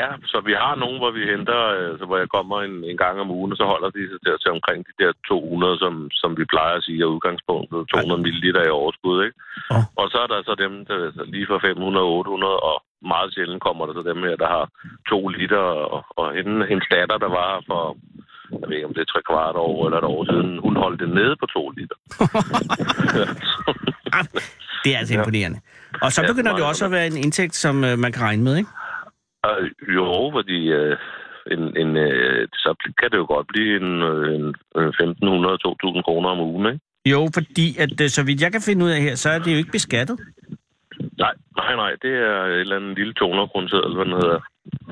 Ja, så vi har nogen, hvor vi henter, øh, så hvor jeg kommer en, en gang om ugen, og så holder de sig der til omkring de der 200, som, som vi plejer at sige er udgangspunktet. 200 ml i overskud, ikke? Åh. Og så er der så dem, der er lige fra 500 800, og meget sjældent kommer der så dem her, der har to liter, og, og hende, hendes datter, der var her for, jeg ved ikke om det er tre kvart år eller et år siden, hun holdt det nede på to liter. Ah, Det er altså Ja. imponerende. Og så Ja, begynder det jo meget også at være en indtægt, som øh, man kan regne med, ikke? Øh, jo, fordi øh, en, en, øh, så kan det jo godt blive en, øh, en øh, 1.500-2.000 kroner om ugen, ikke? Jo, fordi at, øh, så vidt jeg kan finde ud af her, så er det jo ikke beskattet. Nej, nej, nej, det er et eller andet lille 200 kroner eller hvad den hedder,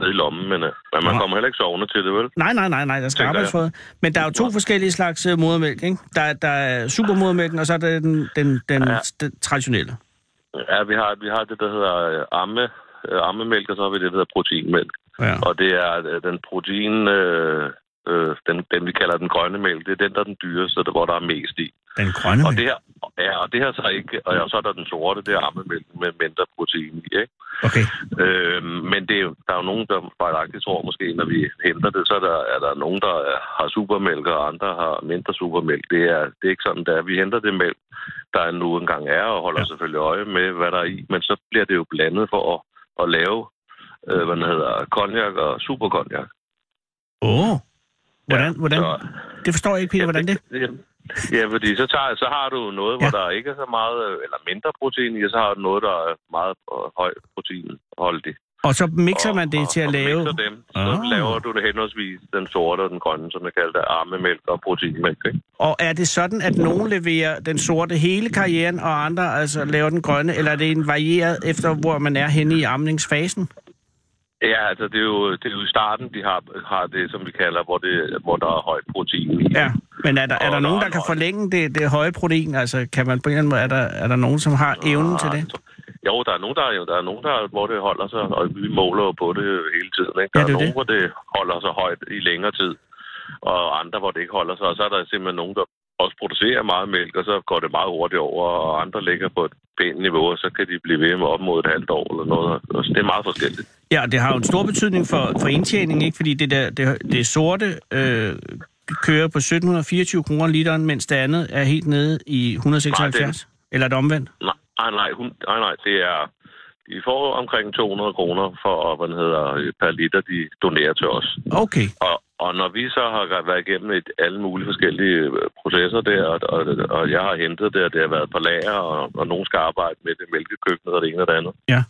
nede i lommen, men, øh, men man kommer heller ikke sovende til det, vel? Nej, nej, nej, nej, der skal arbejdes det. Men der er jo to forskellige slags øh, modermælk, ikke? Der, er- der er supermodermælken, og så er der den, den, den, Ja. den traditionelle. Ja, vi har, vi har det, der hedder øh, amme, ammemælk, og så har vi det, der hedder proteinmælk. Ja. Og det er den protein, øh, øh, den, den vi kalder den grønne mælk, det er den, der er den dyreste, der, hvor der er mest i. Den grønne Og mælk. det her, ja, og det her så ikke, og så er der den sorte, det er ammemælken med mindre protein i, ikke? Okay. Øh, men det er der er jo nogen, der fejlagtigt tror måske, når vi henter det, så er der, er der nogen, der er- har supermælk, og andre har mindre supermælk. Det er, det er ikke sådan, der. Vi henter det mælk, der nu engang er, og holder ja. selvfølgelig øje med, hvad der er i. Men så bliver det jo blandet for at, at lave, øh, hvad den hedder, konjak og superkonjak. Åh. Oh. Hvordan, Ja, hvordan? så- Det forstår jeg ikke, Peter, hvordan det? Ja, fordi så, tager, så har du noget, hvor Ja. der ikke er så meget, øh, eller mindre protein i, og så har du noget, der er meget øh, høj proteinholdig. Og så mixer man det og, til at og lave... mixer dem, så Ah. laver du det henholdsvis den sorte og den grønne, som jeg kalder det, armemælk og proteinmælk. Ikke? Og er det sådan, at nogen leverer den sorte hele karrieren, og andre altså laver den grønne, eller er det en varieret efter, hvor man er henne i amningsfasen? Ja, altså det er, jo, det er jo i starten, de har, har det, som vi kalder, hvor, det, hvor der er højt protein. Ja, Men er der, er Og der nogen, der der er kan forlænge det, det høje protein? Altså, kan man på en eller anden måde, er der, er der nogen, som har evnen til det? Jo, der er nogen, der, er- der er nogen, der, hvor det holder sig, og vi måler jo på det hele tiden. Ikke? Der Ja, det er er nogen, det. hvor det holder sig højt i længere tid, og andre, hvor det ikke holder sig. Og så er der simpelthen nogen, der også producerer meget mælk, og så går det meget hurtigt over, og andre ligger på et pænt niveau, og så kan de blive ved med op mod et halvt år eller noget. Og så det er meget forskelligt. Ja, det har jo en stor betydning for, for indtjening, ikke? Fordi det, der, det, det sorte øh, kører på 1724 kroner literen, mens det andet er helt nede i 176. Nej, Eller er det omvendt? Nej, nej, nej, hun, nej, nej det er... De får omkring 200 kroner for, hvad den hedder, per liter, de donerer til os. Okay. Og, og når vi så har været igennem et, alle mulige forskellige øh, processer der, og, og, og jeg har hentet det, og det har været på lager, og, og nogen skal arbejde med det, mælkekøkkenet og det ene og det andet, Ja.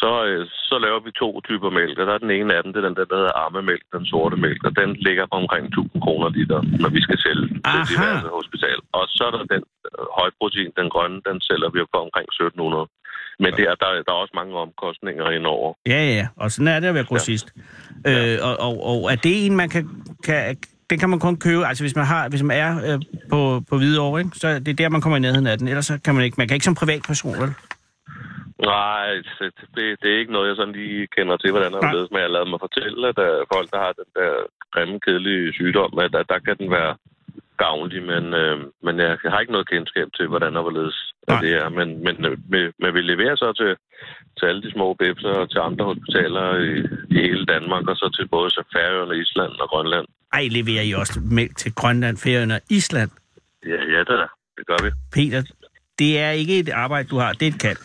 så, øh, så laver vi to typer mælk, og der er den ene af dem, det er den der, der hedder ammemælk, den sorte mælk, og den ligger på omkring 1000 kroner liter, når vi skal sælge den til diverse hospital. Og så er der den øh, højprotein, den grønne, den sælger vi på omkring 1700. Men det er, der, der er også mange omkostninger indover. Ja, ja. Og sådan er det at være grossist. Ja. Øh, og, og, og er det en, man kan, kan... Den kan man kun købe, altså hvis man har, hvis man er øh, på, på Hvidovre, ikke? så er det der, man kommer i nærheden af den. Ellers så kan man ikke, man kan ikke som privatperson, vel? Nej, det, det, det er ikke noget, jeg sådan lige kender til, hvordan det er. Men jeg lavet mig fortælle, at uh, folk, der har den der grimme, kedelige sygdom, at, at der kan den være gavnlig, men, øh, men jeg har ikke noget kendskab til, hvordan der hvorledes At det er. Men, men, øh, men, vi leverer så til, til alle de små bæbser og til andre hospitaler i, i hele Danmark, og så til både så Færøerne, Island og Grønland. Ej, leverer I også mælk til Grønland, Færøerne og Island? Ja, ja, det er det gør vi. Peter, det er ikke et arbejde, du har, det er et kald.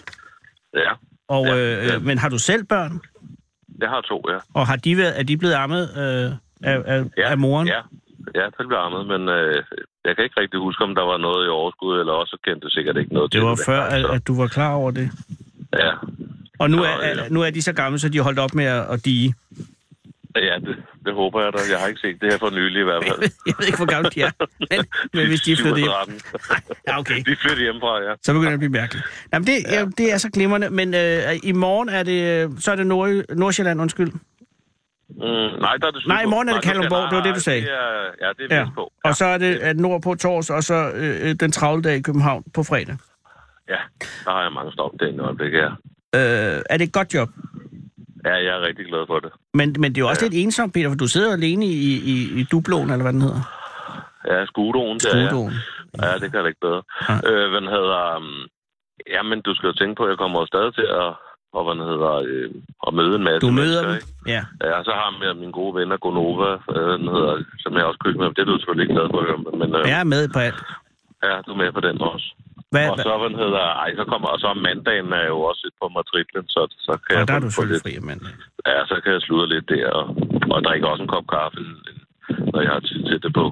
Ja, Og, Ja, øh, ja. men har du selv børn? jeg har to, ja. Og har de været, er de blevet ammet øh, af, af, Ja, af moren? Ja, ja det blev armet, men øh, jeg kan ikke rigtig huske, om der var noget i overskud, eller også kendte sikkert ikke noget Det til var det. før, Altså, at, at du var klar over det. Ja, Og nu er, ja. er, nu er de så gamle, så de har holdt op med at, at dige. ja det, det håber jeg da. Jeg har ikke set det her for nylig i hvert fald. Jeg ved ikke, hvor gamle de er. Men, men hvis de er flyttet hjem. 37. Ja, okay. De er flyttet hjemmefra, ja. Så begynder det at blive mærkeligt. Jamen, det, ja. det er så glimrende. Men øh, i morgen er det, så er det Nord, Nordsjælland, undskyld. Mm, nej, der er det sydpå. Nej, i morgen er det Kalundborg, det var det, du sagde. Det er, ja, det er Ja. ja. på. Og så er det at nord på tors, og så øh, den travle dag i København på fredag. Ja, der har jeg mange stop det øjeblik her. Øh, er det et godt job? Ja, jeg er rigtig glad for det. Men, men det er jo også Ja. lidt ensomt, Peter, for du sidder alene i, i, i Dubloen, eller hvad den hedder. Ja, skudoen, det er jeg. Skudoen. Ja, det kan jeg ikke bedre. Nej. Øh, hvad hedder... Um, jamen, du skal jo tænke på, at jeg kommer jo stadig til at, og, hvad den hedder, øh, at møde en masse Du møder mennesker, dem. ikke? Ja. Ja, så har jeg mine gode venner Gonova, øh, den hedder, som jeg også købte med. Det er du selvfølgelig ikke glad for at høre, men øh, Jeg er med på alt. ja, du er med på den også. Hvad, og så, hvad den hedder, ej, så kommer, og så om mandagen er jo også på matriklen, så, så kan og jeg der er du selvfølgelig lidt, fri, mand. ja, så kan jeg sludre lidt der, og, og drikke også en kop kaffe, når jeg har tid til det på,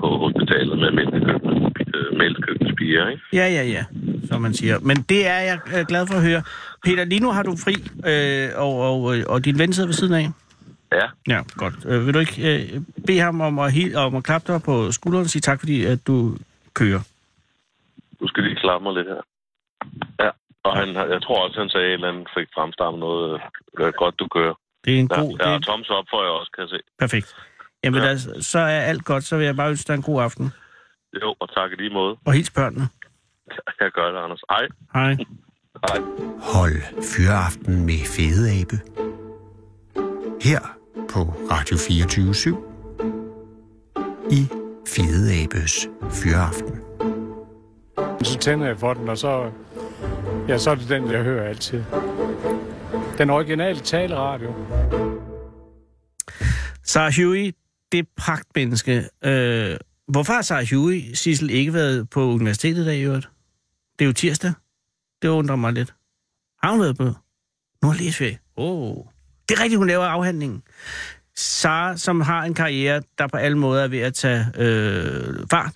på hospitalet med mælkekøkken, øh, ikke? Ja, ja, ja, som man siger. Men det er jeg øh, glad for at høre. Peter, lige nu har du fri, øh, og, og, øh, og din ven sidder ved siden af. Ja, Ja, godt. Øh, vil du ikke øh, bede ham om at, he- om at klappe dig på skulderen og sige tak, fordi at du kører? du skal lige klappe mig lidt her. Ja, og han, jeg tror også, han sagde, at han fik fremstammet noget øh, godt, du kører. Det er en Ja, god... ja, det og Toms op får jeg også, kan jeg se. Perfekt. Jamen, Ja. ja. der, så er alt godt. Så vil jeg bare ønske dig en god aften. Jo, og tak i lige måde. Og hils børnene. Jeg gør det, Anders. Hej. Hej. Hej. Hold Fyraften med Fede Abe. Her på Radio 24 i Fede Abes Fyraften. Så tænder jeg for den, og så, ja, så er det den, jeg hører altid. Den originale taleradio. Sarah Huey, det pragtmenneske. Øh, hvorfor har Sarah Huey, Sissel, ikke været på universitetet i dag i øvrigt? Det er jo tirsdag. Det undrer mig lidt. Har hun været på Nordlæsferie? Åh. Oh. Det er rigtigt, hun laver afhandlingen. Sara, som har en karriere, der på alle måder er ved at tage øh, fart,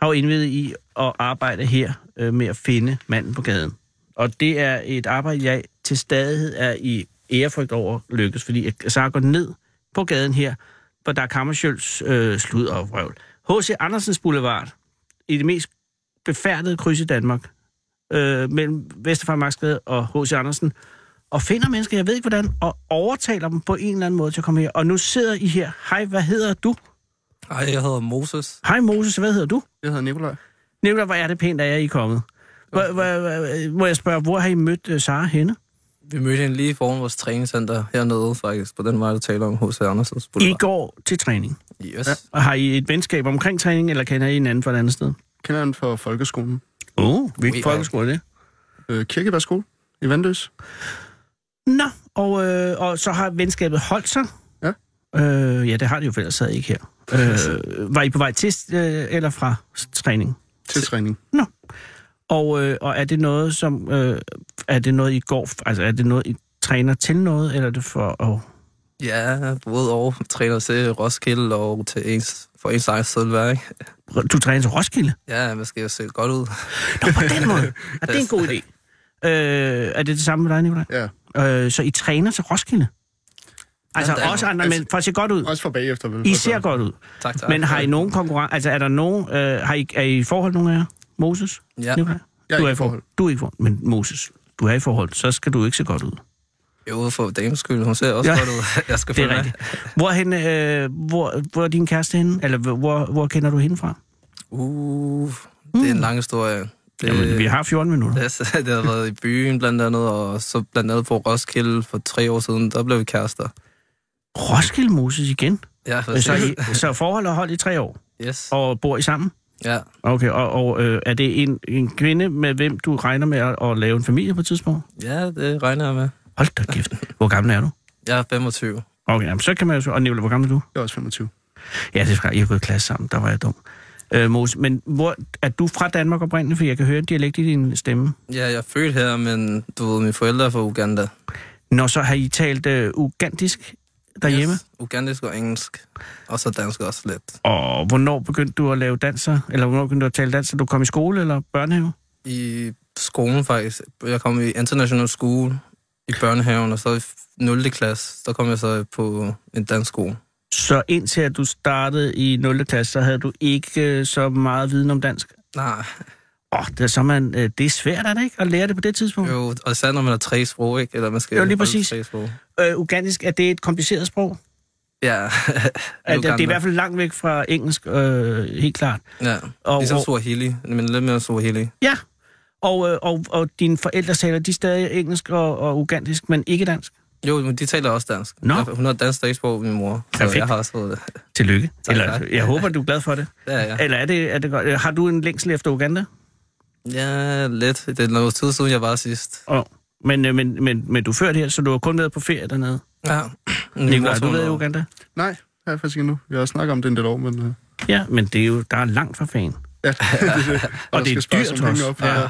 har jo indvidet i at arbejde her øh, med at finde manden på gaden. Og det er et arbejde, jeg til stadighed er i ærefrygt over lykkes, fordi Sara går ned på gaden her, hvor der er Kammersjøls øh, slud og vrøvl. H.C. Andersens Boulevard, i det mest befærdede kryds i Danmark, øh, mellem Vesterfarmarksgade og H.C. Andersen, og finder mennesker, jeg ved ikke hvordan, og overtaler dem på en eller anden måde til at komme her. Og nu sidder I her. Hej, hvad hedder du? Hej, jeg hedder Moses. Hej Moses, hvad hedder du? Jeg hedder Nikolaj. Nicolai, hvor er det pænt, at jeg er I kommet. Hvor, hvor, hvor, må jeg spørge, hvor har I mødt uh, Sara henne? Vi mødte hende lige foran vores træningscenter hernede, faktisk, på den vej, du taler om H.C. Andersens I Boulevard. går til træning. Yes. Ja. Og har I et venskab omkring træning, eller kender I hinanden fra et andet sted? Kender den fra folkeskolen. Åh, oh, hvilken Ui, folkeskole er det? Øh, Kirkebærskole i Vandløs. Nå, og, øh, og så har venskabet holdt sig? Ja. Øh, ja, det har det jo, for ellers sad I ikke her. Øh, var I på vej til øh, eller fra træning? Til træning. Nå. Og, øh, og er det noget, som... Øh, er det noget, I går... Altså, er det noget, I træner til noget, eller er det for at... Ja, både og træner til Roskilde og til ens, for ens eget selvværk. ikke? Du træner til Roskilde? Ja, man skal jo se godt ud. Nå, på den måde. Er det en god idé? Øh, er det det samme med dig, Nicolaj? Ja. Øh, så I træner til Roskilde? Altså Ja, der er også andre, men for at se godt ud. Også for bagefter, vel? I ser godt ud. Tak, tak. Men har I nogen konkurrence? Altså er der nogen... Øh, har I, er I i forhold, nogen af jer? Moses? Ja. Nicolaj? Jeg er du er i forhold. Du er ikke i forhold. Men Moses, du er i forhold, så skal du ikke se godt ud. Jo, for dames skyld. Hun ser også Ja. godt ud. Jeg skal Det er rigtigt. Hvor, henne, øh, hvor, hvor er din kæreste henne? Eller hvor, hvor kender du hende fra? Uh, det er en lang historie. Det. Jamen, vi har 14 minutter. Det, det har været i byen blandt andet, og så blandt andet på Roskilde for tre år siden, der blev vi kærester. Roskilde Moses igen? Ja, Så, I, så forhold har holdt i tre år? Yes. Og bor I sammen? Ja, Okay, og, og øh, er det en, en kvinde, med hvem du regner med at, at lave en familie på et tidspunkt? ja, det regner jeg med. Hold da kæft. Hvor gammel er du? Jeg er 25. Okay, jamen, så kan man jo... så- Og Nicolai, hvor gammel er du? Jeg er også 25. Ja, det er fra, I har gået i klasse sammen, der var jeg dum. Øh, Mose, men hvor, er du fra Danmark oprindeligt, for jeg kan høre en dialekt i din stemme? Ja, jeg er født her, men du ved, mine forældre er fra Uganda. Når så har I talt øh, ugandisk derhjemme? Yes. Ugandisk og engelsk. Og så dansk også lidt. Og hvornår begyndte du at lave danser? Eller hvornår begyndte du at tale danser? Du kom i skole eller børnehave? I skolen faktisk. Jeg kom i international school i børnehaven, og så i 0. klasse, der kom jeg så på en dansk skole. Så indtil at du startede i 0. klasse, så havde du ikke øh, så meget viden om dansk? Nej, oh, det, er så man, øh, det er svært, er det ikke, at lære det på det tidspunkt? jo, og især når man har tre sprog, ikke? Eller man skal Jo, lige præcis. Tre sprog. Øh, ugandisk, er det et kompliceret sprog? Ja. Er det, er i hvert fald langt væk fra engelsk, øh, helt klart. Ja, Og, ligesom Swahili, men lidt mere Swahili. ja, og, øh, og, og dine forældre taler de stadig engelsk og, og ugandisk, men ikke dansk? Jo, men de taler også dansk. Nå. Jeg- Hun har dansk statsborg, min mor. Så Perfekt. jeg har også fået det. Tillykke. Tak, Eller, tak. jeg håber, du er glad for det. Ja, ja. Eller er det, er det godt? Har du en længsel efter Uganda? Ja, lidt. Det er noget tid siden, jeg var sidst. Oh. Men, øh, men, men, men du er ført her, så du har kun været på ferie dernede. Ja. Har du været i Uganda? Nej, jeg har faktisk ikke endnu. Jeg har snakket om det en del år, men... Øh, Ja, men det er jo, der er langt fra fan. ja, det, er det. Og der det er dyrt også. Op, Ja. ja.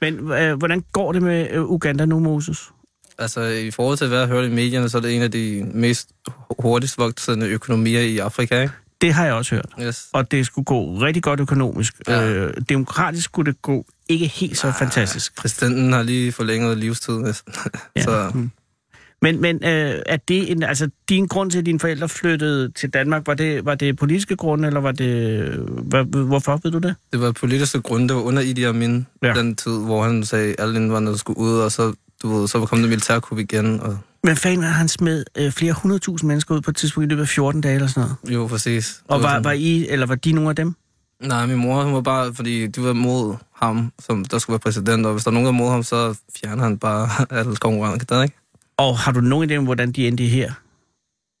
Men øh, hvordan går det med øh, Uganda nu, Moses? Altså, i forhold til, hvad jeg har hørt i medierne, så er det en af de mest hurtigst voksende økonomier i Afrika, ikke? Det har jeg også hørt. Yes. Og det skulle gå rigtig godt økonomisk. Ja. Øh, demokratisk skulle det gå ikke helt så fantastisk. Præsidenten har lige forlænget livstid næsten. Ja. Så Men, men øh, er det en, altså, din grund til, at dine forældre flyttede til Danmark, var det, var det politiske grunde, eller var det... Hvad, hvorfor ved du det? det var politiske grunde, det var under Idi Amin, ja. den tid, hvor han sagde, at alle indvandrere skulle ud, og så, du ved, så kom det militærkup igen. Og, Men fanden han smed øh, flere hundredtusind mennesker ud på et tidspunkt i løbet af 14 dage eller sådan noget? jo, præcis. Og var, var I, eller var de nogle af dem? Nej, min mor, hun var bare, fordi de var mod ham, som der skulle være præsident, og hvis der er nogen, der er mod ham, så fjerner han bare alle konkurrenter, ikke? Og har du nogen idé om, hvordan de endte her?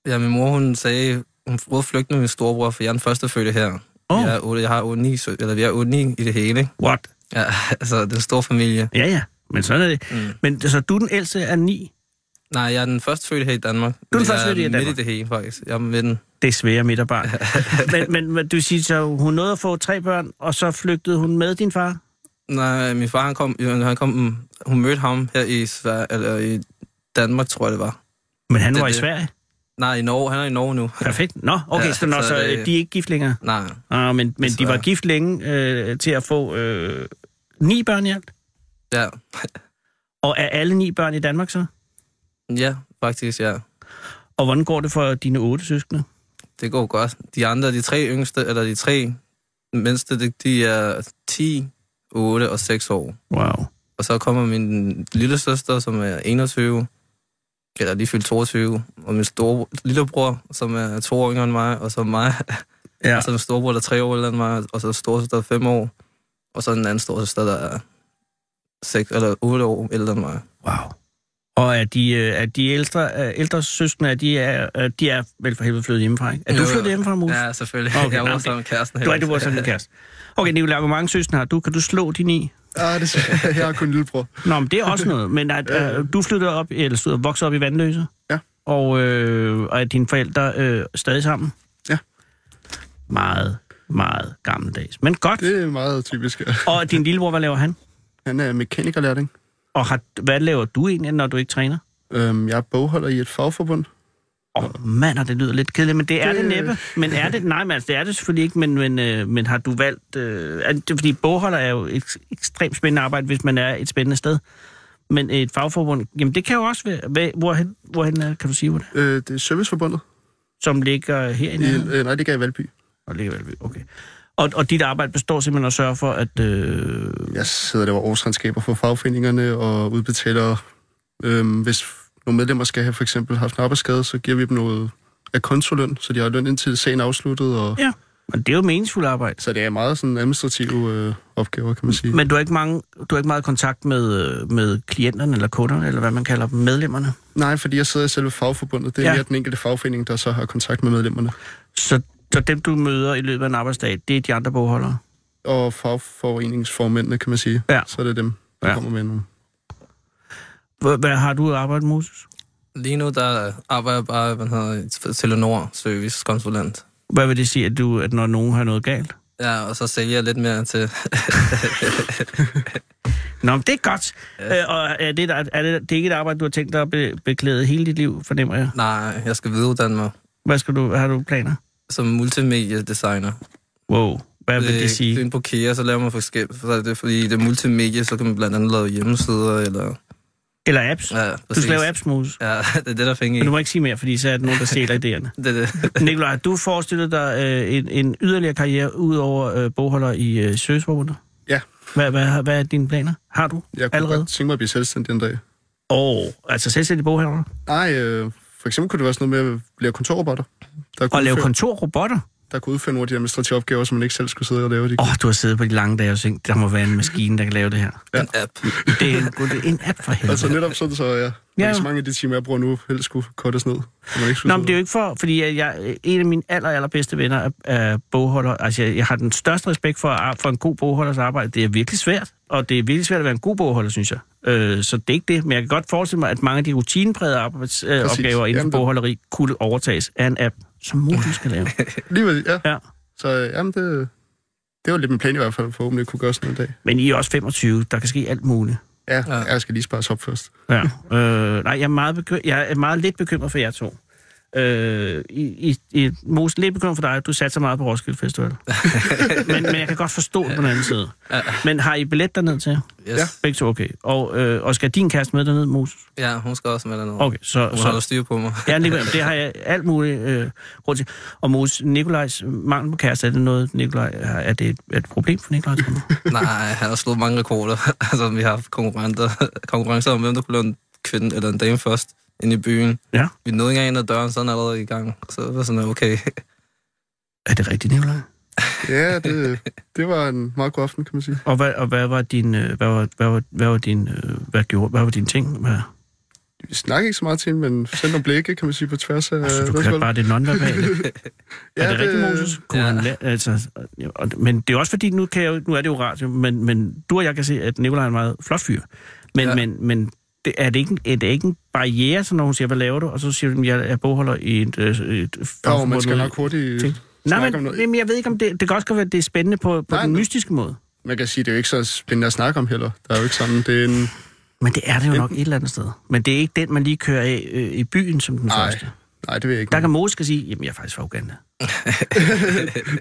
Ja, min mor, hun sagde, hun prøvede at flygte med min storebror, for jeg er den første fødte her. Åh. Jeg, er, otte- jeg har 8, 9, sø- eller vi er 8, 9 i det hele, ikke? What? Ja, altså, det er en stor familie. Ja, ja. Men sådan er det. Mm. Men så du er den ældste af ni? Nej, jeg er den første fødte her i Danmark. Du er den første jeg fødte i midt Danmark? i det hele, faktisk. Jeg er midten. Det er svære midterbarn. men, men, men du siger så, hun nåede at få tre børn, og så flygtede hun med din far? Nej, min far, han kom, han kom, hun mødte ham her i, Sverige, eller i Danmark, tror jeg, det var. Men han Det var i. Sverige? Nej, i Norge. Han er i Norge nu. Perfekt. Nå, okay, Ja, så, nå, så så det- de er ikke gift længere? Nej, Ah, men men de var Desværre. gift længe øh, til at få øh, ni børn i alt? ja. Og er alle ni børn i Danmark så? Ja, faktisk, ja. Og hvordan går det for dine otte søskende? Det går godt. De andre, de tre yngste, eller de tre mindste, de, er 10, 8 og 6 år. Wow. Og så kommer min lille søster, som er 21, eller lige fyldt 22, og min store lillebror, som er to år yngre end mig, og så mig. Ja. Og så en storbror, der er tre år ældre end mig, og så storsøster, der er fem år. Og så en anden storsøster, der er seks eller otte år ældre end mig. Wow. Og er de, øh, er de ældre, øh, ældre søskende, er de er, øh, de er vel for helvede flyttet hjemmefra, ikke? Er du Jo. flyttet hjemmefra, Mus? Ja, selvfølgelig. Okay, jeg det- sammen med kæresten. Du er, du var sådan en kæreste. Okay, Nicolai, hvor mange søskende har du? Kan du slå de ni? Ah, det jeg har kun en lillebror. Nå, men det er også noget. Men er, er, du flyttede op, eller stod voksede op i Vandløse? Ja. Og, øh, og er dine forældre øh, stadig sammen? Ja. Meget, meget gammeldags. Men godt. Det er meget typisk. ja. Og din lillebror, hvad laver han? Han er mekanikerlærling. Og har, hvad laver du egentlig, når du ikke træner? Øhm, jeg er bogholder i et fagforbund. Åh, oh, mand, det lyder lidt kedeligt, men det er det, Det- næppe. Men er det? Nej, men altså, det er det selvfølgelig ikke, men, men, øh, men har du valgt... Øh, er det, fordi bogholder er jo et ekstremt spændende arbejde, hvis man er et spændende sted. Men et fagforbund, jamen det kan jo også være... Hvad, hvorhen, hvorhen er- kan du sige, hvor det er? Øh, det er Serviceforbundet. Som ligger herinde? I, øh, nej, det ligger i Valby. Og ligger vel, okay. Og, og dit arbejde består simpelthen at sørge for, at... Øh, Jeg sidder der over årsregnskaber for fagforeningerne og udbetaler, øhm, hvis nogle medlemmer skal have for eksempel haft en arbejdsskade, så giver vi dem noget af konsuløn, så de har løn indtil sagen er afsluttet. Og, ja, men det er jo meningsfuldt arbejde. Så det er meget sådan administrative øh, opgaver, kan man sige. Men du har ikke, mange, du har ikke meget kontakt med, øh, med klienterne eller kunderne, eller hvad man kalder dem, medlemmerne? Nej, fordi jeg sidder i selve fagforbundet. Det er ja. mere den enkelte fagforening, der så har kontakt med medlemmerne. Så, så dem, du møder i løbet af en arbejdsdag, det er de andre bogholdere? Og fagforeningsformændene, kan man sige. Ja. Så er det dem, der Ja. kommer med nogle. Hvad, hvad har du arbejdet, Moses? Lige nu, der arbejder jeg bare, hvad hedder, Telenor Service Konsulent. Hvad vil det sige, at, du, at når nogen har noget galt? Ja, og så sælger jeg lidt mere til... Nå, men det er godt. Ja. Øh, og er det, er, er det, det er ikke et arbejde, du har tænkt dig at be, beklæde hele dit liv, fornemmer jeg? Nej, jeg skal videreuddanne mig Hvad, skal du, hvad har du planer? Som multimediedesigner. Wow, hvad vil det sige? Det er på KEA, så laver man forskelligt. Så er det, fordi det er multimedia, så kan man blandt andet lave hjemmesider, eller... Eller apps? Ja, Du præcis. skal lave apps, Moses. Ja, det er det, der fik Men du må ikke sige mere, fordi så er der nogen, der stjæler idéerne. det, er det. Nikolaj, har du forestillet dig øh, en, en yderligere karriere ud over øh, bogholder i øh, Søgesforbundet? Ja. Hvad, hvad, hvad er dine planer? Har du Jeg kunne allerede? godt tænke mig at blive selvstændig en dag. Åh, oh, altså selvstændig bogholder? Nej, øh, for eksempel kunne det være sådan noget med at lave kontorrobotter. Der kunne Og lave udføre- kontorrobotter? Der kunne udføre nogle af de administrative opgaver, som man ikke selv skulle sidde og lave. Åh, oh, du har siddet på de lange dage og tænkt, der må være en maskine, der kan lave det her. Ja. En app. Det er en, det er en app for helvede. Altså netop sådan, så ja. Ja. så mange af de timer, jeg bruger nu, helst skulle kortes ned. Man ikke Nå, men det er jo ikke for, fordi jeg, jeg, en af mine aller, allerbedste venner er, er bogholder. Altså, jeg, jeg har den største respekt for, for en god bogholders arbejde. Det er virkelig svært, og det er virkelig svært at være en god bogholder, synes jeg. Øh, så det er ikke det, men jeg kan godt forestille mig, at mange af de rutineprægede arbejdsopgaver øh, inden for bogholderi kunne overtages af en app, som Mosen skal lave. Lige ved, ja. Ja. Så øh, jamen, det, det var lidt min plan i hvert fald, forhåbentlig kunne gøre sådan en dag. Men I er også 25, der kan ske alt muligt. Ja, Ja. ja. jeg skal lige spare op først. Ja. Øh, nej, jeg er, meget bekym- jeg er meget lidt bekymret for jer to. Øh, i, i, i, Mos, lidt bekymret for dig, at du satser meget på Roskilde Festival. men, men jeg kan godt forstå det på den anden side. Men har I billet derned til? Yes. Ja. Begge to, okay. Og, øh, og skal din kæreste med derned, Moses? Ja, hun skal også med dernede. Okay, så... Hun holder så styr på mig. ja, det har jeg alt muligt øh, grund til. Og Moses, Nikolajs mangel på kæreste, er det noget, Nikolaj, er det et, et problem for Nikolaj? Nej, han har slået mange rekorder. altså, vi har haft konkurrenter, konkurrencer om, hvem der kunne lave en kvinde eller en dame først inde i byen. Ja. Vi nåede ikke engang ind ad døren, så er han allerede i gang. Så det var sådan, okay. Er det rigtigt, Nikolaj? Ja, det, det var en meget god aften, kan man sige. Og hvad, og hvad var din, øh, hvad var, hvad var, hvad var din, øh, hvad gjorde, hvad var din ting? Hvad? Vi snakker ikke så meget til hende, men sendte nogle blikke, kan man sige, på tværs af... Altså, du kan bare det nonverbale. Ja, er det rigtigt, det- Moses? Kunne Ja. han altså, men det er også fordi, nu, kan jeg, nu er det jo radio, men, men du og jeg kan se, at Nikolaj er en meget flot fyr. Men. Ja. men, men det, er, det ikke, en- er det ikke en barriere, så når hun siger, hvad laver du? Og så siger at jeg er bogholder i et... øh, et Jo, man skal nok hurtigt Ting. Nej, men, noget. jamen, jeg ved ikke, om det... Det kan også godt være, at det er spændende på, på Nej, den mystiske måde. Man kan sige, det er jo ikke så spændende at snakke om heller. Der er jo ikke sådan, det er en... Men det er det jo nok et eller andet sted. Men det er ikke den, man lige kører af øh, i byen som den Nej, første. nej, det vil jeg ikke. Der kan Mose skal sige, jamen jeg er faktisk fra Uganda.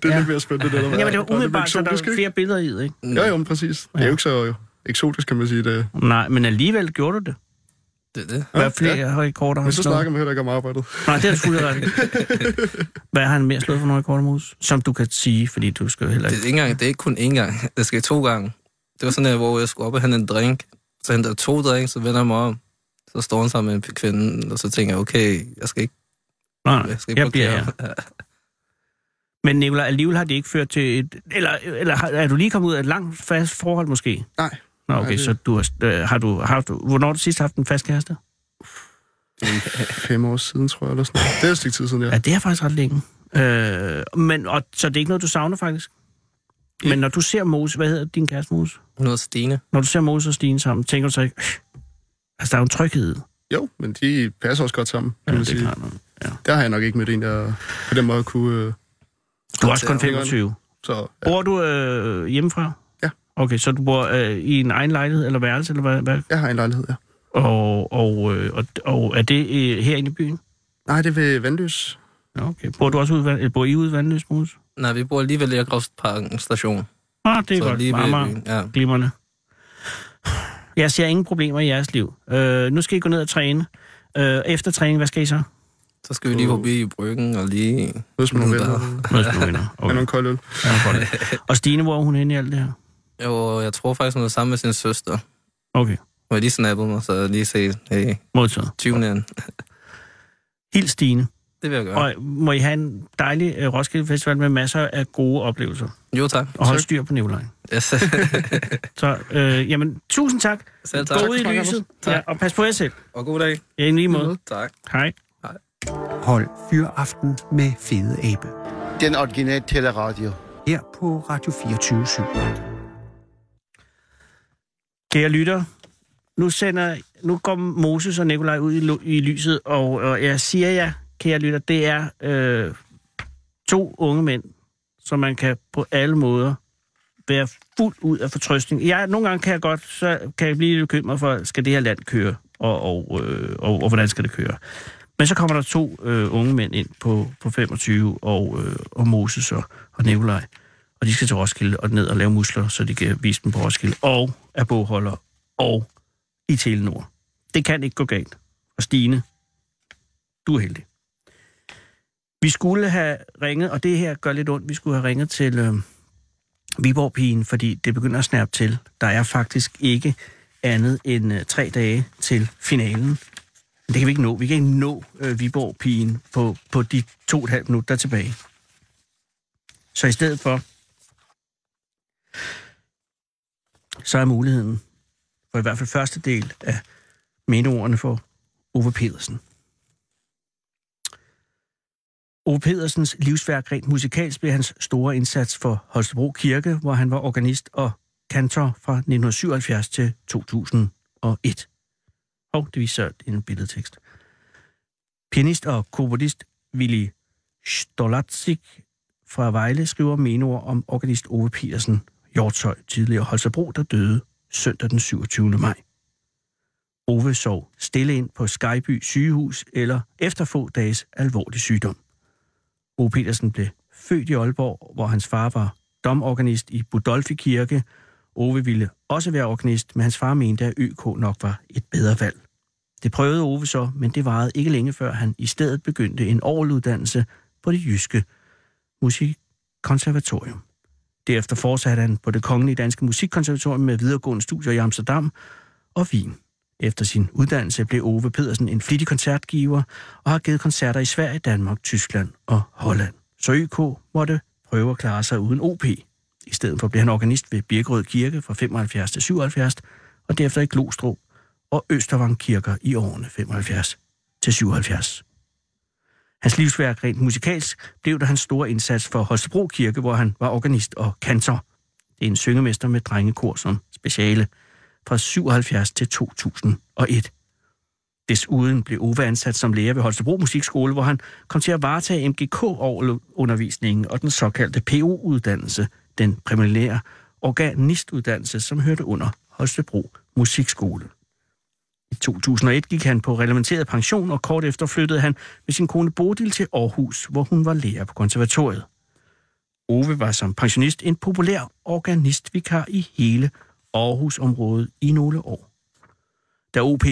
det er lidt mere spændende, det der. Jamen det var er umiddelbart, så er der ikke? flere billeder i det, ikke? Jo, jo, men præcis. Det er jo ikke så eksotisk, kan man sige det. Nej, men alligevel gjorde du det. Det er det. Hvad Ja, flere ja. rekorder har Men han så slået? snakker man heller ikke om arbejdet. Nej, det er fuldt ret. Hvad har han mere slået for nogle rekorder, Mus? Som du kan sige, fordi du skal jo heller Det er, ikke... ikke engang, det er ikke kun én gang. Det skal to gange. Det var sådan, at, hvor jeg skulle op og hente en drink. Så henter jeg to drink, så vender jeg mig om. Så står han sammen med en kvinde, og så tænker jeg, okay, jeg skal ikke... Nej, nej, Jeg, skal ikke jeg bliver her. ham. Men Nicolaj, alligevel har det ikke ført til et... Eller, eller har- er du lige kommet ud af et langt fast forhold måske? Nej. Nå, okay, Nej, det- så du har, øh, har, du, har du... Hvornår har du sidst haft en fast kæreste? Fem år siden, tror jeg, eller sådan noget. Det er et stykke tid siden, ja. Ja, det er faktisk ret længe. Øh, men, og, så det er ikke noget, du savner faktisk? Men når du ser Mose, hvad hedder din kæreste Mose? Hun hedder Stine. Når du ser Mose og Stine sammen, tænker du så ikke, "Øh, altså der er jo en tryghed. Jo, men de passer også godt sammen, kan Ja, man det er sige. klart. Ja. Der har jeg nok ikke mødt en, der på den måde kunne... Øh, Du er også kun håndtere 25. Så ja. Bor du øh, hjemmefra? Ja. Okay, så du bor øh, i en egen lejlighed eller værelse, eller hvad? hvad? jeg har en lejlighed, ja. Og, og, øh, og, og er det øh, herinde i byen? Nej, det er ved Vandløs. Ja, okay. Bor, du også øh, bor I ude i Vandløs, Mose? Nej, vi bor lige ved Lærgravsparken station. Ah, det er Så godt. lige ved Meget, meget byen, ja. glimrende. Jeg ser ingen problemer i jeres liv. Øh, nu skal I gå ned og træne. Øh, efter træning, hvad skal I så? Så skal vi lige forbi i bryggen og lige... Mødes med nogle venner. Mødes med nogle venner. Okay. Okay. nogle kold øl. Ja, og Stine, hvor er hun henne i alt det her? Jo, jeg tror faktisk, hun er sammen med sin søster. Okay, Hun har lige snappet mig, så jeg lige se, hey, modtaget. 20 ind. Hils Stine. Det vil jeg gøre. Og må I have en dejlig øh, Roskilde Festival med masser af gode oplevelser. Jo, tak. Og hold styr på Nikolaj. Yes. Så, øh, jamen, tusind tak. Selv tak. Gå ud i lyset. Tak. Ja, og pas på jer selv. og god dag. Ja, i lige måde. Tak. Hej. Hold Fyraften med Fede Abe. Den originale teleradio. Her på Radio 24 Kære lytter, nu, sender, nu går Moses og Nikolaj ud i, i lyset, og, og jeg siger jer, kære lytter, det er øh, to unge mænd, som man kan på alle måder være fuld ud af fortrøstning. Jeg, nogle gange kan jeg godt, så kan jeg blive lidt bekymret for, skal det her land køre, og, og, øh, og, og hvordan skal det køre. Men så kommer der to øh, unge mænd ind på, på 25, og, øh, og Moses og, og Nikolaj. Og de skal til Roskilde og ned og lave musler, så de kan vise dem på Roskilde. Og er bogholder og i Telenor. Det kan ikke gå galt. Og Stine, du er heldig. Vi skulle have ringet, og det her gør lidt ondt, vi skulle have ringet til øh, Viborg-pigen, fordi det begynder at snærpe til. Der er faktisk ikke andet end øh, tre dage til finalen. Men det kan vi ikke nå. Vi kan ikke nå øh, Viborg-pigen på, på de to og et halvt minutter der er tilbage. Så i stedet for, så er muligheden for i hvert fald første del af mindeordene for Ove Pedersen. Ove Pedersens livsværk rent musikalsk blev hans store indsats for Holstebro Kirke, hvor han var organist og kantor fra 1977 til 2001. Og det viser en billedtekst. Pianist og komponist Willy Stolatzik fra Vejle skriver menuer om organist Ove Petersen, Hjortshøj, tidligere Holstebro, der døde søndag den 27. maj. Ove sov stille ind på Skyby sygehus eller efter få dages alvorlig sygdom. Ove Petersen blev født i Aalborg, hvor hans far var domorganist i Budolfi Kirke. Ove ville også være organist, men hans far mente, at ØK nok var et bedre valg. Det prøvede Ove så, men det varede ikke længe før han i stedet begyndte en åreluddannelse på det jyske musikkonservatorium. Derefter fortsatte han på det kongelige danske musikkonservatorium med videregående studier i Amsterdam og Wien. Efter sin uddannelse blev Ove Pedersen en flittig koncertgiver og har givet koncerter i Sverige, Danmark, Tyskland og Holland. Så ØK måtte prøve at klare sig uden OP. I stedet for blev han organist ved Birkerød Kirke fra 75 til 77, og derefter i Glostrup og Østervang Kirker i årene 75 til 77. Hans livsværk rent musikalsk blev der hans store indsats for Holstebro Kirke, hvor han var organist og kantor. Det er en syngemester med drengekor som speciale fra 77 til 2001. Desuden blev Ove ansat som lærer ved Holstebro Musikskole, hvor han kom til at varetage MGK-undervisningen og den såkaldte PO-uddannelse, den præliminære organistuddannelse, som hørte under Holstebro Musikskole. I 2001 gik han på reglementeret pension, og kort efter flyttede han med sin kone Bodil til Aarhus, hvor hun var lærer på konservatoriet. Ove var som pensionist en populær organistvikar i hele Aarhusområdet i nogle år. Da OP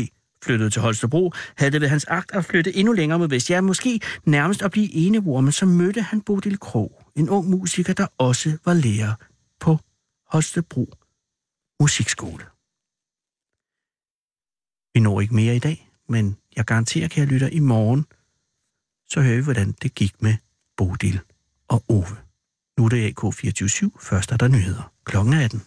flyttede til Holstebro, havde det ved hans agt at flytte endnu længere mod vest. Ja, måske nærmest at blive enevor, men så mødte han Bodil Krog, en ung musiker, der også var lærer på Holstebro Musikskole. Vi når ikke mere i dag, men jeg garanterer, kære lytter, i morgen, så hører vi, hvordan det gik med Bodil og Ove. Nu er det AK247. Først er der nyheder. Klokken er 18.